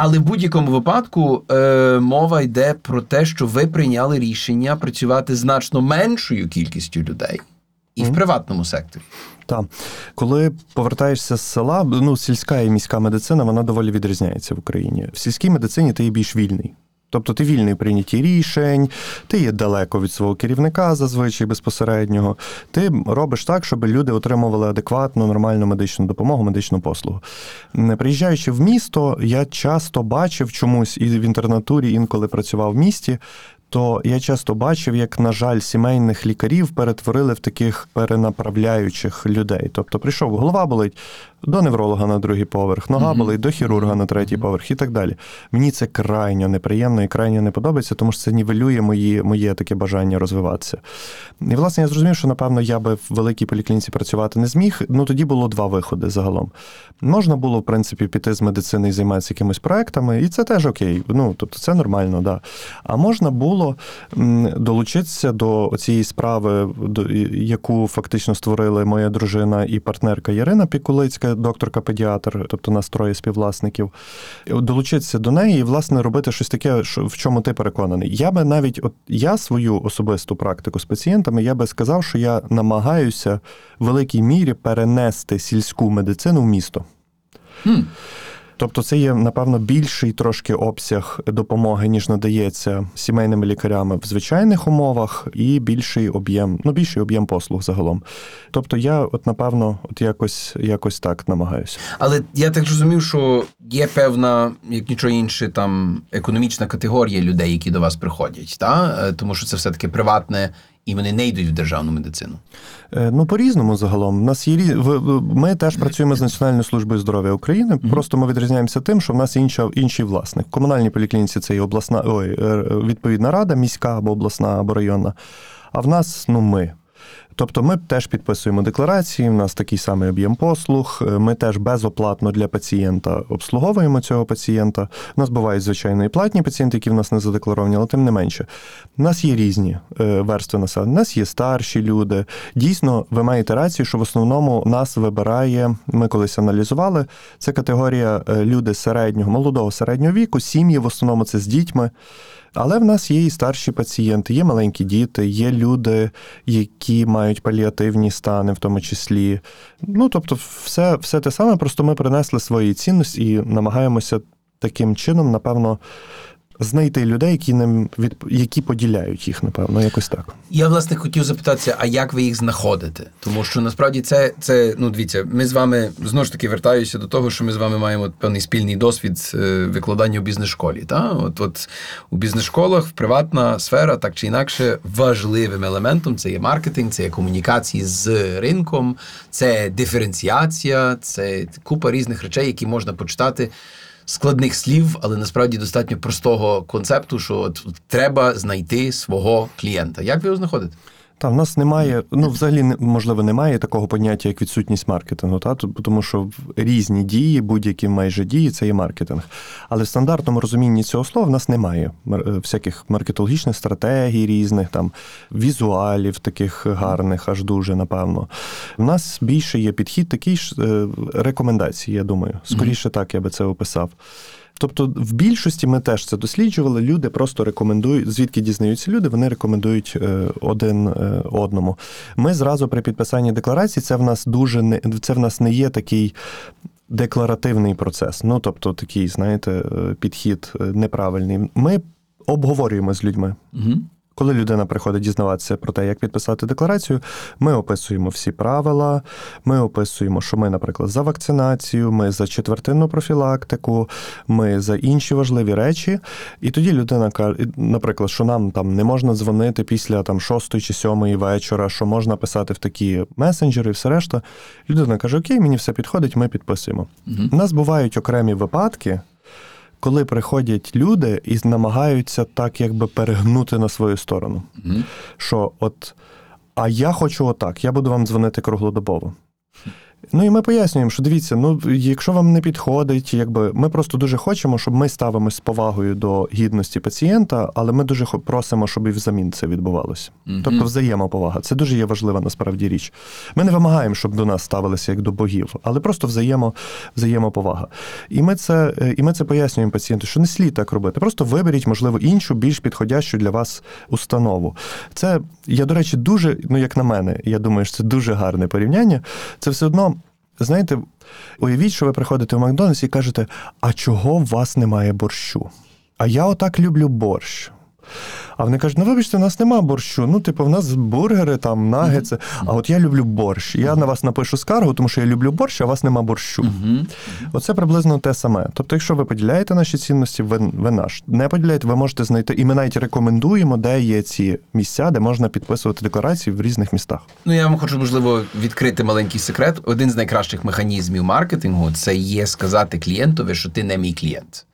Але в будь-якому випадку е, мова йде про те, що ви прийняли рішення працювати значно меншою кількістю людей і в приватному секторі. Так. Коли повертаєшся з села, ну, сільська і міська медицина, вона доволі відрізняється в Україні. В сільській медицині ти є більш вільний. Тобто ти вільний в прийнятті рішень, ти є далеко від свого керівника зазвичай безпосереднього. Ти робиш так, щоб люди отримували адекватну, нормальну медичну допомогу, медичну послугу. Приїжджаючи в місто, я часто бачив чомусь і в інтернатурі інколи працював в місті. То я часто бачив, як, на жаль, сімейних лікарів перетворили в таких перенаправляючих людей. Тобто прийшов, голова болить до невролога на другий поверх, нога болить до хірурга на третій поверх і так далі. Мені це крайньо неприємно і крайньо не подобається, тому що це нівелює мої, моє таке бажання розвиватися. І, власне, я зрозумів, що, напевно, я би в великій поліклініці працювати не зміг. Ну, тоді було два виходи загалом. Можна було, в принципі, піти з медицини і займатися якимись проектами, і це теж окей. Ну, тобто це нормально, да. А можна було долучитися до цієї справи, яку фактично створили моя дружина і партнерка Ярина Пікулицька, докторка педіатр, тобто нас троє співвласників. Долучитися до неї і, власне, робити щось таке, в чому ти переконаний. Я би навіть, от я свою особисту практику з пацієнтами, я би сказав, що я намагаюся в великій мірі перенести сільську медицину в місто. Хм. Тобто це є, напевно, більший трошки обсяг допомоги, ніж надається сімейними лікарями в звичайних умовах, і більший об'єм, ну більший об'єм послуг загалом. Тобто, я, от напевно, от якось, якось так намагаюся. Але я так зрозумів, що є певна, як нічого інше, там економічна категорія людей, які до вас приходять, та? Е, тому що це все-таки приватне, і вони не йдуть в державну медицину. Е, Ну, по-різному загалом. У нас є Ми теж працюємо з Національною службою здоров'я України. Просто ми відрізняємося тим, що в нас інша, інший власник. В комунальній поліклініці це і обласна ой, е, відповідна рада, міська або обласна або районна. А в нас ну ми. Тобто ми теж підписуємо декларації, в нас такий самий об'єм послуг. е, Ми теж безоплатно для пацієнта обслуговуємо цього пацієнта. У нас бувають звичайно і платні пацієнти, які в нас не задекларовані, але тим не менше. У нас є різні е, верстви населення. У нас є старші люди. Дійсно, ви маєте рацію, що в основному нас вибирає. Ми колись аналізували. Це категорія е, люди середнього, молодого середнього віку, сім'ї в основному це з дітьми. Але в нас є і старші пацієнти, є маленькі діти, є люди, які мають паліативні стани, в тому числі. Ну тобто, все, все те саме, просто ми принесли свої цінності і намагаємося таким чином, напевно, знайти людей, які нам від які поділяють їх, напевно, якось так. Я власне хотів запитатися, а як ви їх знаходите? Тому що насправді це, це ну дивіться, ми з вами знову ж таки вертаюся до того, що ми з вами маємо певний спільний досвід е, викладання у бізнес-школі. Та? От, от у бізнес-школах приватна сфера, так чи інакше, важливим елементом це є маркетинг, це є комунікації з ринком, це диференціація, це купа різних речей, які можна почитати. Складних слів, але насправді достатньо простого концепту, що от треба знайти свого клієнта. Як ви його знаходите? Та в нас немає, ну взагалі можливо, немає такого поняття, як відсутність маркетингу, та тому що різні дії, будь-які майже дії, це є маркетинг. Але в стандартному розумінні цього слова в нас немає е, всяких маркетологічних стратегій різних, там візуалів таких гарних, аж дуже напевно. У нас більше є підхід такий ж е, рекомендації, я думаю. Скоріше так я би це описав. Тобто, в більшості ми теж це досліджували. Люди просто рекомендують, звідки дізнаються люди, вони рекомендують е, один е, одному. Ми зразу при підписанні декларації, це в нас дуже не це в нас не є такий. Декларативний процес, ну тобто такий, знаєте, е, підхід неправильний. Ми обговорюємо з людьми. Угу. Коли людина приходить дізнаватися про те, як підписати декларацію, ми описуємо всі правила. Ми описуємо, що ми, наприклад, за вакцинацію, ми за четвертинну профілактику, ми за інші важливі речі. І тоді людина каже, наприклад, що нам там не можна дзвонити після там шостої чи сьомої вечора, що можна писати в такі месенджери, і все решта. Людина каже: Окей, мені все підходить, ми підписуємо. У нас бувають окремі випадки коли приходять люди і намагаються так якби перегнути на свою сторону. Угу. Що от, а я хочу отак, я буду вам дзвонити круглодобово. Ну і ми пояснюємо, що дивіться, ну якщо вам не підходить, якби ми просто дуже хочемо, щоб ми ставимося з повагою до гідності пацієнта, але ми дуже просимо, щоб і взамін це відбувалося. Мгм. Тобто взаємоповага. Це дуже є важлива насправді річ. Ми не вимагаємо, щоб до нас ставилися як до богів, але просто взаємо, взаємоповага. І ми це, е, і ми це пояснюємо пацієнту, що не слід так робити. Просто виберіть, можливо, іншу, більш підходящу для вас установу. Це, я, до речі, дуже, ну як на мене, я думаю, що це дуже гарне порівняння. Це все одно. Знаєте, уявіть, що ви приходите в Макдональдс і кажете, а чого у вас немає борщу? А я отак люблю борщ. А вони кажуть, ну вибачте, у нас нема борщу. Ну, типу, в нас бургери, там, нагетси, а от я люблю борщ. Я на вас напишу скаргу, тому що я люблю борщ, а у вас нема борщу. Угу. Оце приблизно те саме. Тобто, якщо ви поділяєте наші цінності, ви, ви наш. Не поділяєте, ви можете знайти. І ми навіть рекомендуємо, де є ці місця, де можна підписувати декларації в різних містах. Ну, я вам хочу, можливо, відкрити маленький секрет. Один з найкращих механізмів маркетингу це є сказати клієнтові, що ти не мій клієнт.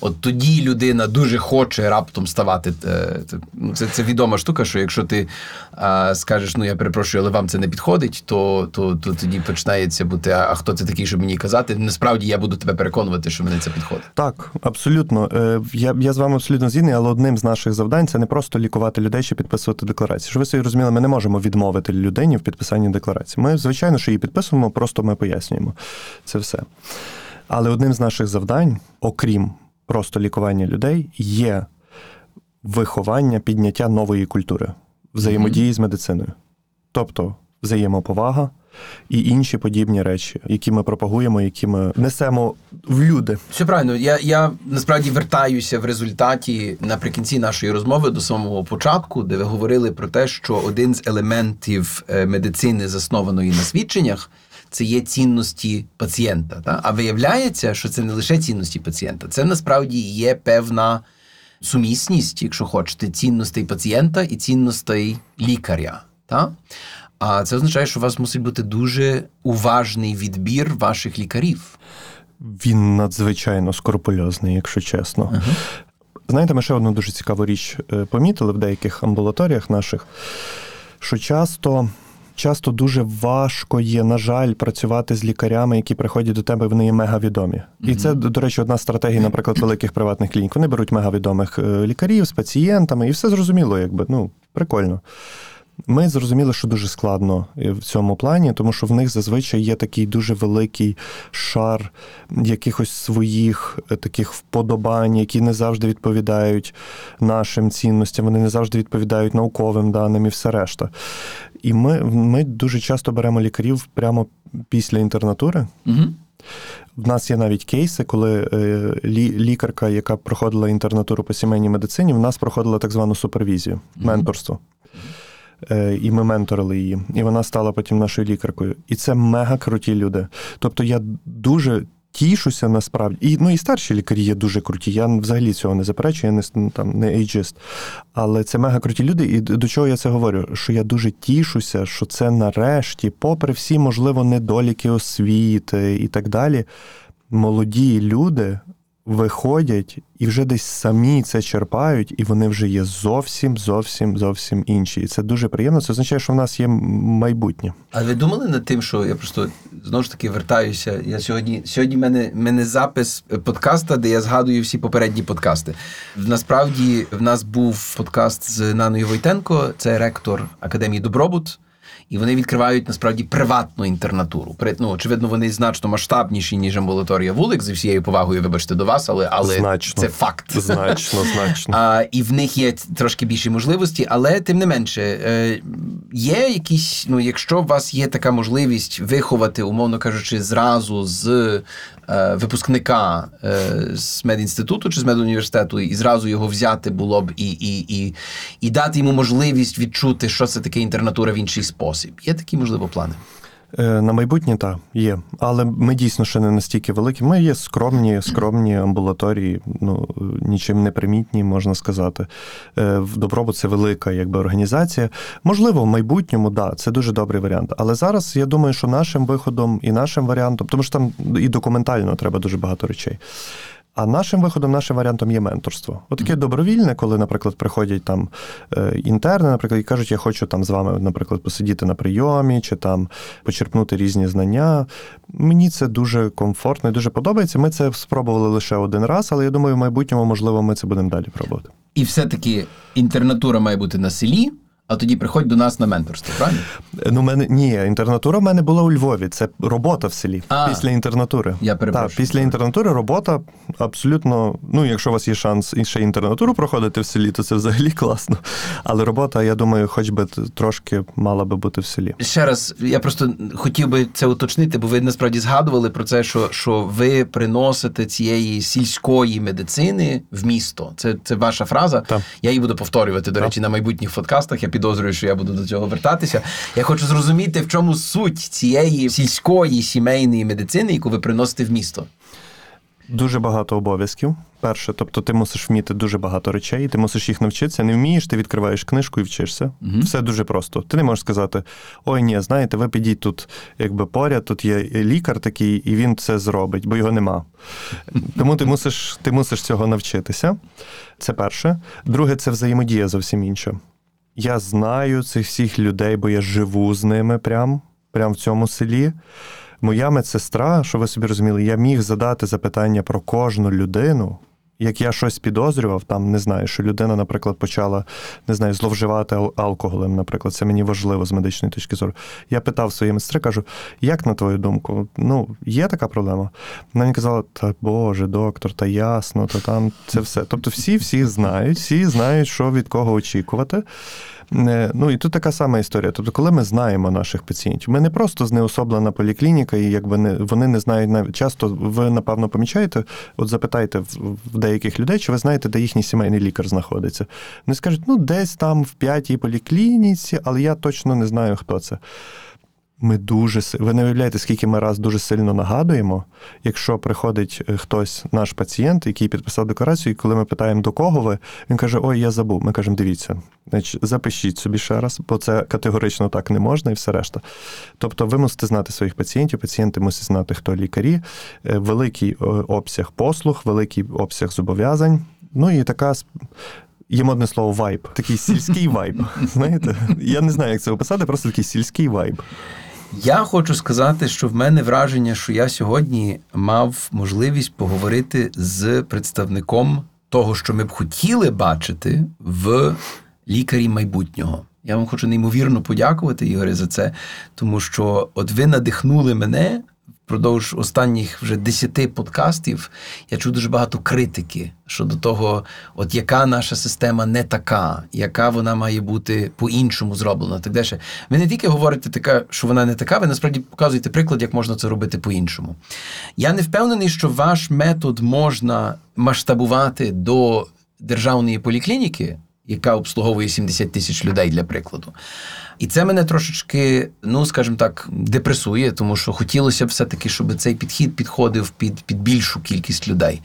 От тоді людина дуже хоче раптом ставати. е, це- ну, Це, це відома штука, що якщо ти а, скажеш, ну я перепрошую, але вам це не підходить, то, то, то тоді починається бути, а, хто це такий, щоб мені казати? Насправді я буду тебе переконувати, що мені це підходить. Так, абсолютно. Е, Я, я з вами абсолютно згідний, але одним з наших завдань це не просто лікувати людей чи підписувати декларації. Щоб ви собі розуміли, ми не можемо відмовити людині в підписанні декларації. Ми, звичайно, що її підписуємо, просто ми пояснюємо це все. Але одним з наших завдань, окрім просто лікування людей, є виховання, підняття нової культури, взаємодії з медициною. Тобто взаємоповага і інші подібні речі, які ми пропагуємо, які ми несемо в люди. Все правильно. Я, я насправді вертаюся в результаті наприкінці нашої розмови до самого початку, де ви говорили про те, що один з елементів е, медицини, заснованої на свідченнях, це є цінності пацієнта. Та? А виявляється, що це не лише цінності пацієнта, це насправді є певна сумісність, якщо хочете, цінностей пацієнта і цінностей лікаря. Та? А це означає, що у вас мусить бути дуже уважний відбір ваших лікарів. Він надзвичайно скрупульозний, якщо чесно. Ага. Знаєте, ми ще одну дуже цікаву річ е, помітили в деяких амбулаторіях наших, що часто. Часто дуже важко є, на жаль, працювати з лікарями, які приходять до тебе, вони є мегавідомі. І це, до речі, одна з стратегій, наприклад, великих приватних клінік. Вони беруть мегавідомих е, лікарів з пацієнтами, і все зрозуміло, якби ну прикольно. Ми зрозуміли, що дуже складно е, в цьому плані, тому що в них зазвичай є такий дуже великий шар якихось своїх е, таких вподобань, які не завжди відповідають нашим цінностям, вони не завжди відповідають науковим даним і все решта. І ми, ми дуже часто беремо лікарів прямо після інтернатури. Угу. В нас є навіть кейси, коли е, лі, лікарка, яка проходила інтернатуру по сімейній медицині, в нас проходила так звану супервізію, менторство. Е, І ми менторили її. І вона стала потім нашою лікаркою. І це мега круті люди. Тобто я дуже. Тішуся насправді. І, ну, і старші лікарі є дуже круті. Я взагалі цього не заперечую, я не, ну, там, не ейджист. Але це мега круті люди. І до чого я це говорю? Що я дуже тішуся, що це нарешті, попри всі, можливо, недоліки освіти і так далі, молоді люди виходять і вже десь самі це черпають, і вони вже є зовсім, зовсім, зовсім інші. І це дуже приємно. Це означає, що в нас є майбутнє. А ви думали над тим, що я просто знову ж таки вертаюся. Я сьогодні сьогодні мене, мене запис подкаста, де я згадую всі попередні подкасти. Насправді в нас був подкаст з Наною Войтенко, це ректор Академії Добробут. І вони відкривають насправді приватну інтернатуру. ну, очевидно, вони значно масштабніші, ніж амбулаторія вулик, зі всією повагою, вибачте, до вас, але але значно. це факт. Значно, значно. А, І в них є трошки більші можливості, але тим не менше, е, є якісь, ну, якщо у вас є така можливість виховати, умовно кажучи, зразу з е, випускника е, з медінституту чи з медуніверситету, і зразу його взяти було б і, і, і, і дати йому можливість відчути, що це таке інтернатура в інший спосіб спосіб. Є такі, можливо, плани? Е, на майбутнє так, є. Але ми дійсно ще не настільки великі. Ми є скромні, скромні амбулаторії, ну нічим не примітні, можна сказати. Е, Добробут це велика якби, організація. Можливо, в майбутньому, да, це дуже добрий варіант. Але зараз я думаю, що нашим виходом і нашим варіантом, тому що там і документально треба дуже багато речей. А нашим виходом, нашим варіантом є менторство. Отаке добровільне, коли, наприклад, приходять там е, інтерни, наприклад, і кажуть, я хочу там з вами, наприклад, посидіти на прийомі чи там почерпнути різні знання. Мені це дуже комфортно і дуже подобається. Ми це спробували лише один раз, але я думаю, в майбутньому, можливо, ми це будемо далі пробувати. І все-таки інтернатура має бути на селі а тоді приходь до нас на менторство, правильно? Ну, мене ні, інтернатура в мене була у Львові. Це робота в селі а, після інтернатури. Я перепрошую. Так, після інтернатури робота абсолютно. Ну, якщо у вас є шанс ще інтернатуру проходити в селі, то це взагалі класно. Але робота, я думаю, хоч би трошки мала би бути в селі. Ще раз, я просто хотів би це уточнити, бо ви насправді згадували про це, що що ви приносите цієї сільської медицини в місто. Це це ваша фраза. Так. Я її буду повторювати, до так. речі, на майбутніх подкастах. Я підозрюю, що я буду до цього вертатися. Я хочу зрозуміти, в чому суть цієї сільської сімейної медицини, яку ви приносите в місто. Дуже багато обов'язків. Перше, тобто ти мусиш вміти дуже багато речей, ти мусиш їх навчитися. Не вмієш, ти відкриваєш книжку і вчишся. Угу. Все дуже просто. Ти не можеш сказати: ой, ні, знаєте, ви підіть тут, якби поряд, тут є лікар такий, і він це зробить, бо його нема. Тому ти мусиш, ти мусиш цього навчитися. Це перше. Друге, це взаємодія зовсім інша. Я знаю цих всіх людей, бо я живу з ними прям, прям в цьому селі. Моя медсестра, що ви собі розуміли, я міг задати запитання про кожну людину. Як я щось підозрював, там не знаю, що людина, наприклад, почала не знаю, зловживати алкоголем, наприклад, це мені важливо з медичної точки зору. Я питав своєї медсестри, кажу, як на твою думку, ну, є така проблема? Вона мені казала, та Боже, доктор, та ясно, то там це все. Тобто, всі всі знають, всі знають, що від кого очікувати. Ну і тут така сама історія. Тобто, коли ми знаємо наших пацієнтів, ми не просто знеособлена поліклініка, і якби не вони не знають навіть часто. Ви напевно помічаєте, от запитайте в деяких людей, чи ви знаєте, де їхній сімейний лікар знаходиться. Вони скажуть, ну десь там в п'ятій поліклініці, але я точно не знаю, хто це. Ми дуже ви не уявляєте, скільки ми раз дуже сильно нагадуємо, якщо приходить е, хтось, наш пацієнт, який підписав декларацію, і коли ми питаємо до кого ви, він каже: Ой, я забув. Ми кажемо, дивіться, значить, запишіть собі ще раз, бо це категорично так не можна, і все решта. Тобто, ви мусите знати своїх пацієнтів, пацієнти мусять знати, хто лікарі, е, великий е, обсяг послуг, великий обсяг зобов'язань. Ну і така Є модне слово вайб, такий сільський вайб. Знаєте, я не знаю, як це описати, просто такий сільський вайб. Я хочу сказати, що в мене враження, що я сьогодні мав можливість поговорити з представником того, що ми б хотіли бачити в лікарі майбутнього. Я вам хочу неймовірно подякувати, Ігоре, за це, тому що от ви надихнули мене впродовж останніх вже десяти подкастів я чув дуже багато критики щодо того, от яка наша система не така, яка вона має бути по-іншому зроблена. Так далі. Ви не тільки говорите, така, що вона не така, ви насправді показуєте приклад, як можна це робити по-іншому. Я не впевнений, що ваш метод можна масштабувати до державної поліклініки, яка обслуговує 70 тисяч людей для прикладу. І це мене трошечки, ну скажімо так, депресує, тому що хотілося б все-таки, щоб цей підхід підходив під, під більшу кількість людей.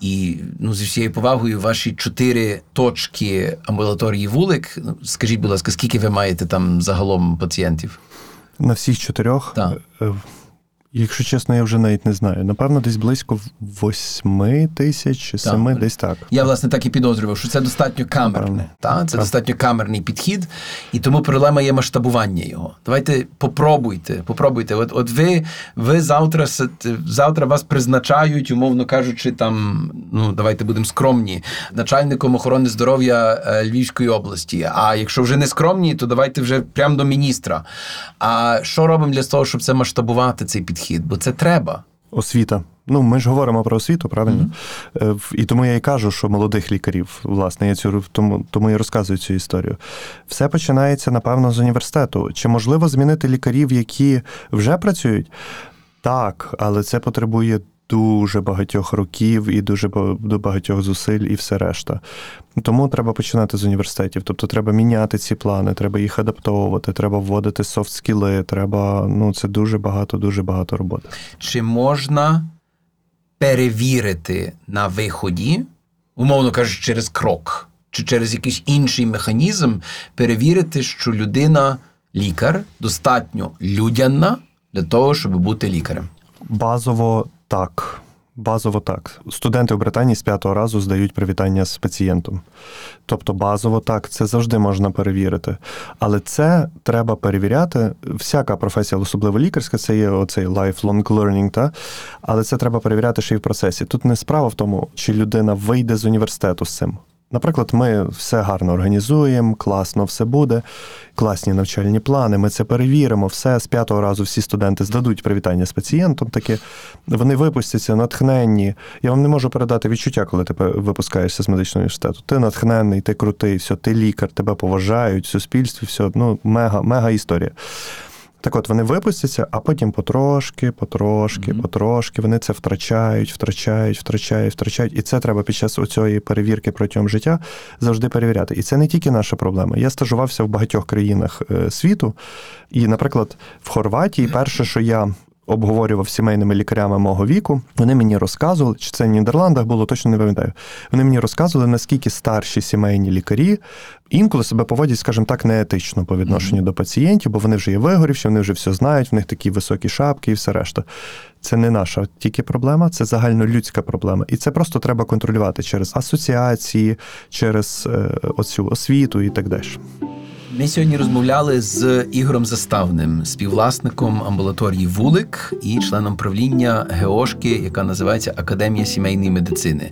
І ну, зі всією повагою, ваші чотири точки амбулаторії вулик. Ну, скажіть, будь ласка, скільки ви маєте там загалом пацієнтів? На всіх чотирьох так. Якщо чесно, я вже навіть не знаю. Напевно, десь близько восьми тисяч, семи, десь так. Я, власне, так і підозрював, що це достатньо камерне. Та? Це Так. достатньо камерний підхід, і тому проблема є масштабування його. Давайте попробуйте. попробуйте. От, от ви, ви завтра, завтра вас призначають, умовно кажучи, там, ну давайте будемо скромні, начальником охорони здоров'я е, Львівської області. А якщо вже не скромні, то давайте вже прямо до міністра. А що робимо для того, щоб це масштабувати, цей підхід? Бо це треба. Освіта. Ну, ми ж говоримо про освіту, правильно? Mm-hmm. І тому я і кажу, що молодих лікарів, власне, я цю тому, тому і розказую цю історію. Все починається, напевно, з університету. Чи можливо змінити лікарів, які вже працюють? Так, але це потребує дуже багатьох років і дуже до багатьох зусиль, і все решта. Тому треба починати з університетів. Тобто треба міняти ці плани, треба їх адаптовувати, треба вводити софт-скіли, треба. Ну, це дуже багато, дуже багато роботи. чи можна перевірити на виході, умовно кажучи, через крок, чи через якийсь інший механізм, перевірити, що людина, лікар, достатньо людяна для того, щоб бути лікарем. Базово так. Базово так. Студенти в Британії з п'ятого разу здають привітання з пацієнтом. Тобто, базово так, це завжди можна перевірити. Але це треба перевіряти. Всяка професія, особливо лікарська, це є оцей lifelong learning, та? але це треба перевіряти ще й в процесі. Тут не справа в тому, чи людина вийде з університету з цим. Наприклад, ми все гарно організуємо, класно все буде, класні навчальні плани. Ми це перевіримо. Все з п'ятого разу всі студенти здадуть привітання з пацієнтом. Таке вони випустяться натхненні. Я вам не можу передати відчуття, коли ти випускаєшся з медичного університету. Ти натхненний, ти крутий, все, ти лікар, тебе поважають, суспільстві, все ну мега, мега історія. Так от вони випустяться, а потім потрошки, потрошки, Мгм. потрошки вони це втрачають, втрачають, втрачають, втрачають. І це треба під час цієї перевірки протягом життя завжди перевіряти. І це не тільки наша проблема. Я стажувався в багатьох країнах е, світу, і, наприклад, в Хорватії, перше, що я. Обговорював сімейними лікарями мого віку. Вони мені розказували, чи це в Нідерландах було, точно не пам'ятаю. Вони мені розказували, наскільки старші сімейні лікарі інколи себе поводять, скажімо так, неетично по відношенню до пацієнтів, бо вони вже є вигорівші, вони вже все знають, в них такі високі шапки і все решта. Це не наша тільки проблема, це загальнолюдська проблема. І це просто треба контролювати через асоціації, через е, оцю освіту і так далі. Ми сьогодні розмовляли з Ігорем Заставним, співвласником амбулаторії Вулик і членом правління ГЕОшки, яка називається Академія сімейної медицини.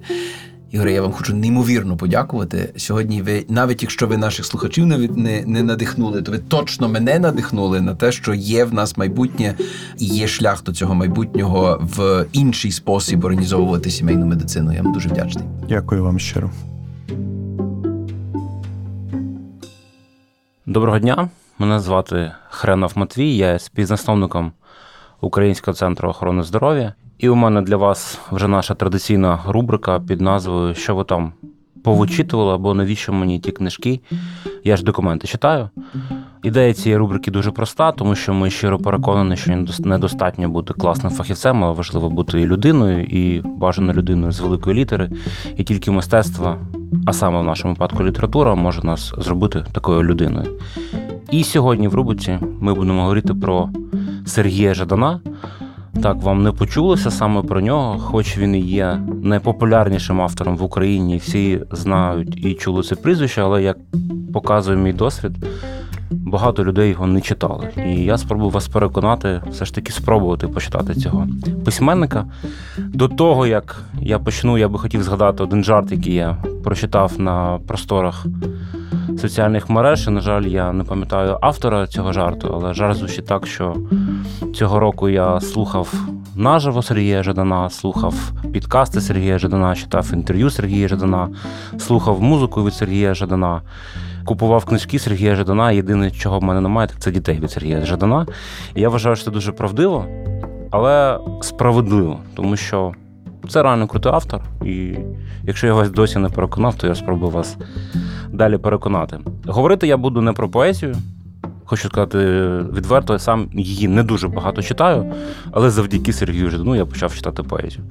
Ігоре, я вам хочу неймовірно подякувати. Сьогодні ви, навіть якщо ви наших слухачів не, не надихнули, то ви точно мене надихнули на те, що є в нас майбутнє і є шлях до цього майбутнього в інший спосіб організовувати сімейну медицину. Я вам дуже вдячний. Дякую вам щиро. Доброго дня, мене звати Хренов Матвій, я є співзасновником Українського центру охорони здоров'я. І у мене для вас вже наша традиційна рубрика під назвою Що ви там повичитували або навіщо мені ті книжки? Я ж документи читаю. Ідея цієї рубрики дуже проста, тому що ми щиро переконані, що недостатньо бути класним фахівцем, а важливо бути і людиною, і бажано людиною з великої літери. І тільки мистецтво, а саме в нашому випадку література, може нас зробити такою людиною. І сьогодні в рубриці ми будемо говорити про Сергія Жадана. Так, вам не почулося саме про нього, хоч він і є найпопулярнішим автором в Україні, всі знають і чули це прізвище, але як показує мій досвід, багато людей його не читали. І я спробую вас переконати, все ж таки спробувати почитати цього письменника. До того, як я почну, я би хотів згадати один жарт, який я прочитав на просторах соціальних мереж. І, на жаль, я не пам'ятаю автора цього жарту, але жарт звучить так, що цього року я слухав наживо Сергія Жадана, слухав підкасти Сергія Жадана, читав інтерв'ю Сергія Жадана, слухав музику від Сергія Жадана. Купував книжки Сергія Жадана. Єдине, чого в мене немає, так це дітей від Сергія Жадана. І я вважаю, що це дуже правдиво, але справедливо, тому що це реально крутий автор. І якщо я вас досі не переконав, то я спробую вас далі переконати. Говорити я буду не про поезію. Хочу сказати відверто, я сам її не дуже багато читаю, але завдяки Сергію Жадану я почав читати поезію.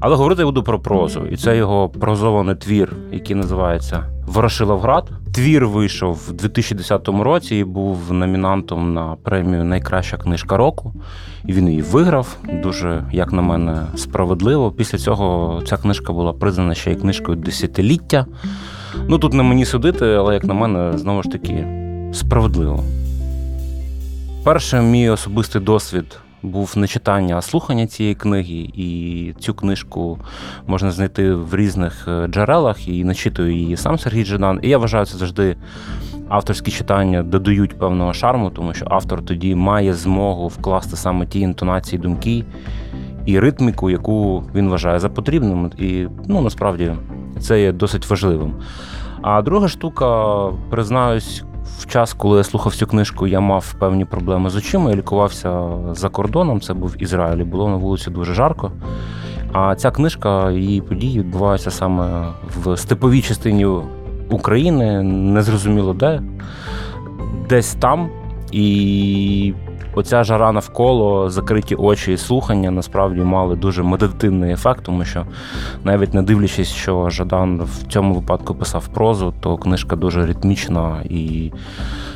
Але говорити я буду про прозу, і це його прозований твір, який називається Ворошиловград. Твір вийшов в 2010 році і був номінантом на премію Найкраща книжка року. І він її виграв дуже, як на мене, справедливо. Після цього ця книжка була признана ще й книжкою десятиліття. Ну тут не мені судити, але як на мене, знову ж таки, справедливо. Перший мій особистий досвід був не читання, а слухання цієї книги, і цю книжку можна знайти в різних е, джерелах і начитую її сам Сергій Джедан. І я вважаю, це завжди авторські читання додають певного шарму, тому що автор тоді має змогу вкласти саме ті інтонації, думки і ритміку, яку він вважає за потрібним. І ну насправді це є досить важливим. А друга штука, признаюсь, в час, коли я слухав цю книжку, я мав певні проблеми з очима. Я лікувався за кордоном. Це був Ізраїль. і Було на вулиці дуже жарко. А ця книжка, її події відбуваються саме в степовій частині України, незрозуміло де, десь там. І оця жара навколо, закриті очі і слухання насправді мали дуже медитативний ефект, тому що навіть не дивлячись, що Жадан в цьому випадку писав прозу, то книжка дуже ритмічна і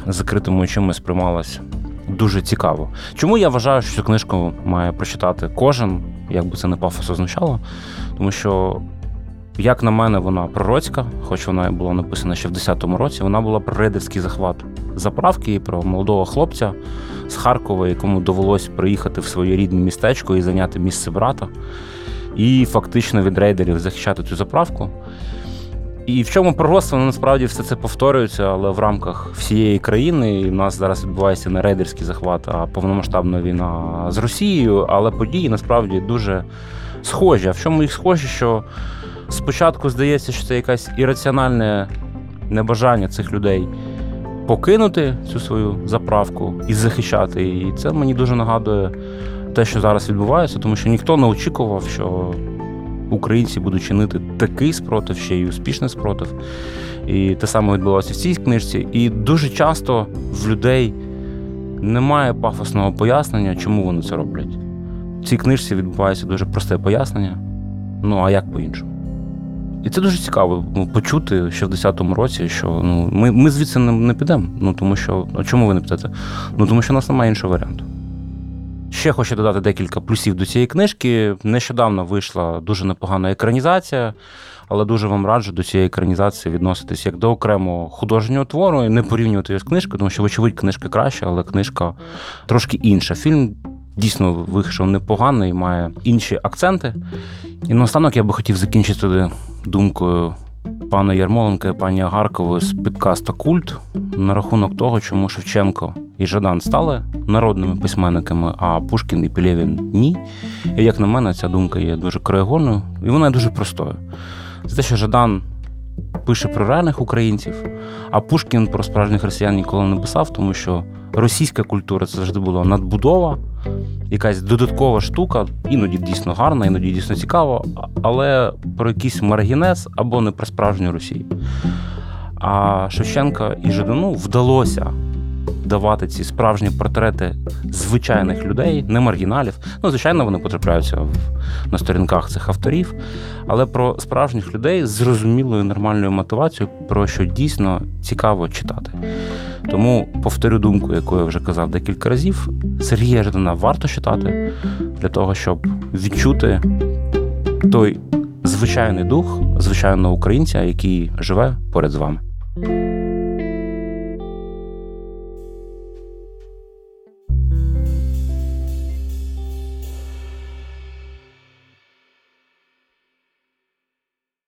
закритими очима сприймалась дуже цікаво. Чому я вважаю, що цю книжку має прочитати кожен, як би це не пафос означало, тому що. Як на мене, вона пророцька, хоч вона була написана ще в 10-му році, вона була про рейдерський захват заправки про молодого хлопця з Харкова, якому довелось приїхати в своє рідне містечко і зайняти місце брата, і фактично від рейдерів захищати цю заправку. І в чому пророцтво, ну, насправді все це повторюється, але в рамках всієї країни. І в нас зараз відбувається не рейдерський захват, а повномасштабна війна з Росією. Але події насправді дуже схожі. А в чому їх схожі, що спочатку здається, що це якесь ірраціональне небажання цих людей покинути цю свою заправку і захищати її. І це мені дуже нагадує те, що зараз відбувається, тому що ніхто не очікував, що українці будуть чинити такий спротив, ще й успішний спротив. І те саме відбувалося в цій книжці. І дуже часто в людей немає пафосного пояснення, чому вони це роблять. В цій книжці відбувається дуже просте пояснення. Ну а як по-іншому? І це дуже цікаво ну, почути ще в 10-му році, що ну, ми ми звідси не, не підемо. Ну тому що а чому ви не підете? Ну тому що у нас немає іншого варіанту. Ще хочу додати декілька плюсів до цієї книжки. Нещодавно вийшла дуже непогана екранізація, але дуже вам раджу до цієї екранізації відноситись як до окремого художнього твору і не порівнювати її з книжкою, тому що, вочевидь, книжка краща, але книжка трошки інша. Фільм дійсно вийшов непоганий, має інші акценти. І наостанок я би хотів закінчити думкою пана Ярмоленка і пані Агаркової з підкаста Культ на рахунок того, чому Шевченко і Жадан стали народними письменниками, а Пушкін і Пелєвін ні. І як на мене, ця думка є дуже краєгольною, і вона є дуже простою. Це те, що Жадан пише про реальних українців, а Пушкін про справжніх росіян ніколи не писав, тому що російська культура це завжди була надбудова, якась додаткова штука, іноді дійсно гарна, іноді дійсно цікава, але про якийсь маргінез або не про справжню Росію. А Шевченка і Жидану вдалося давати ці справжні портрети звичайних людей, не маргіналів. Ну, звичайно, вони потрапляються на сторінках цих авторів, але про справжніх людей з зрозумілою нормальною мотивацією, про що дійсно цікаво читати. Тому повторю думку, яку я вже казав декілька разів. Сергія Жадана варто читати для того, щоб відчути той звичайний дух звичайного українця, який живе поряд з вами.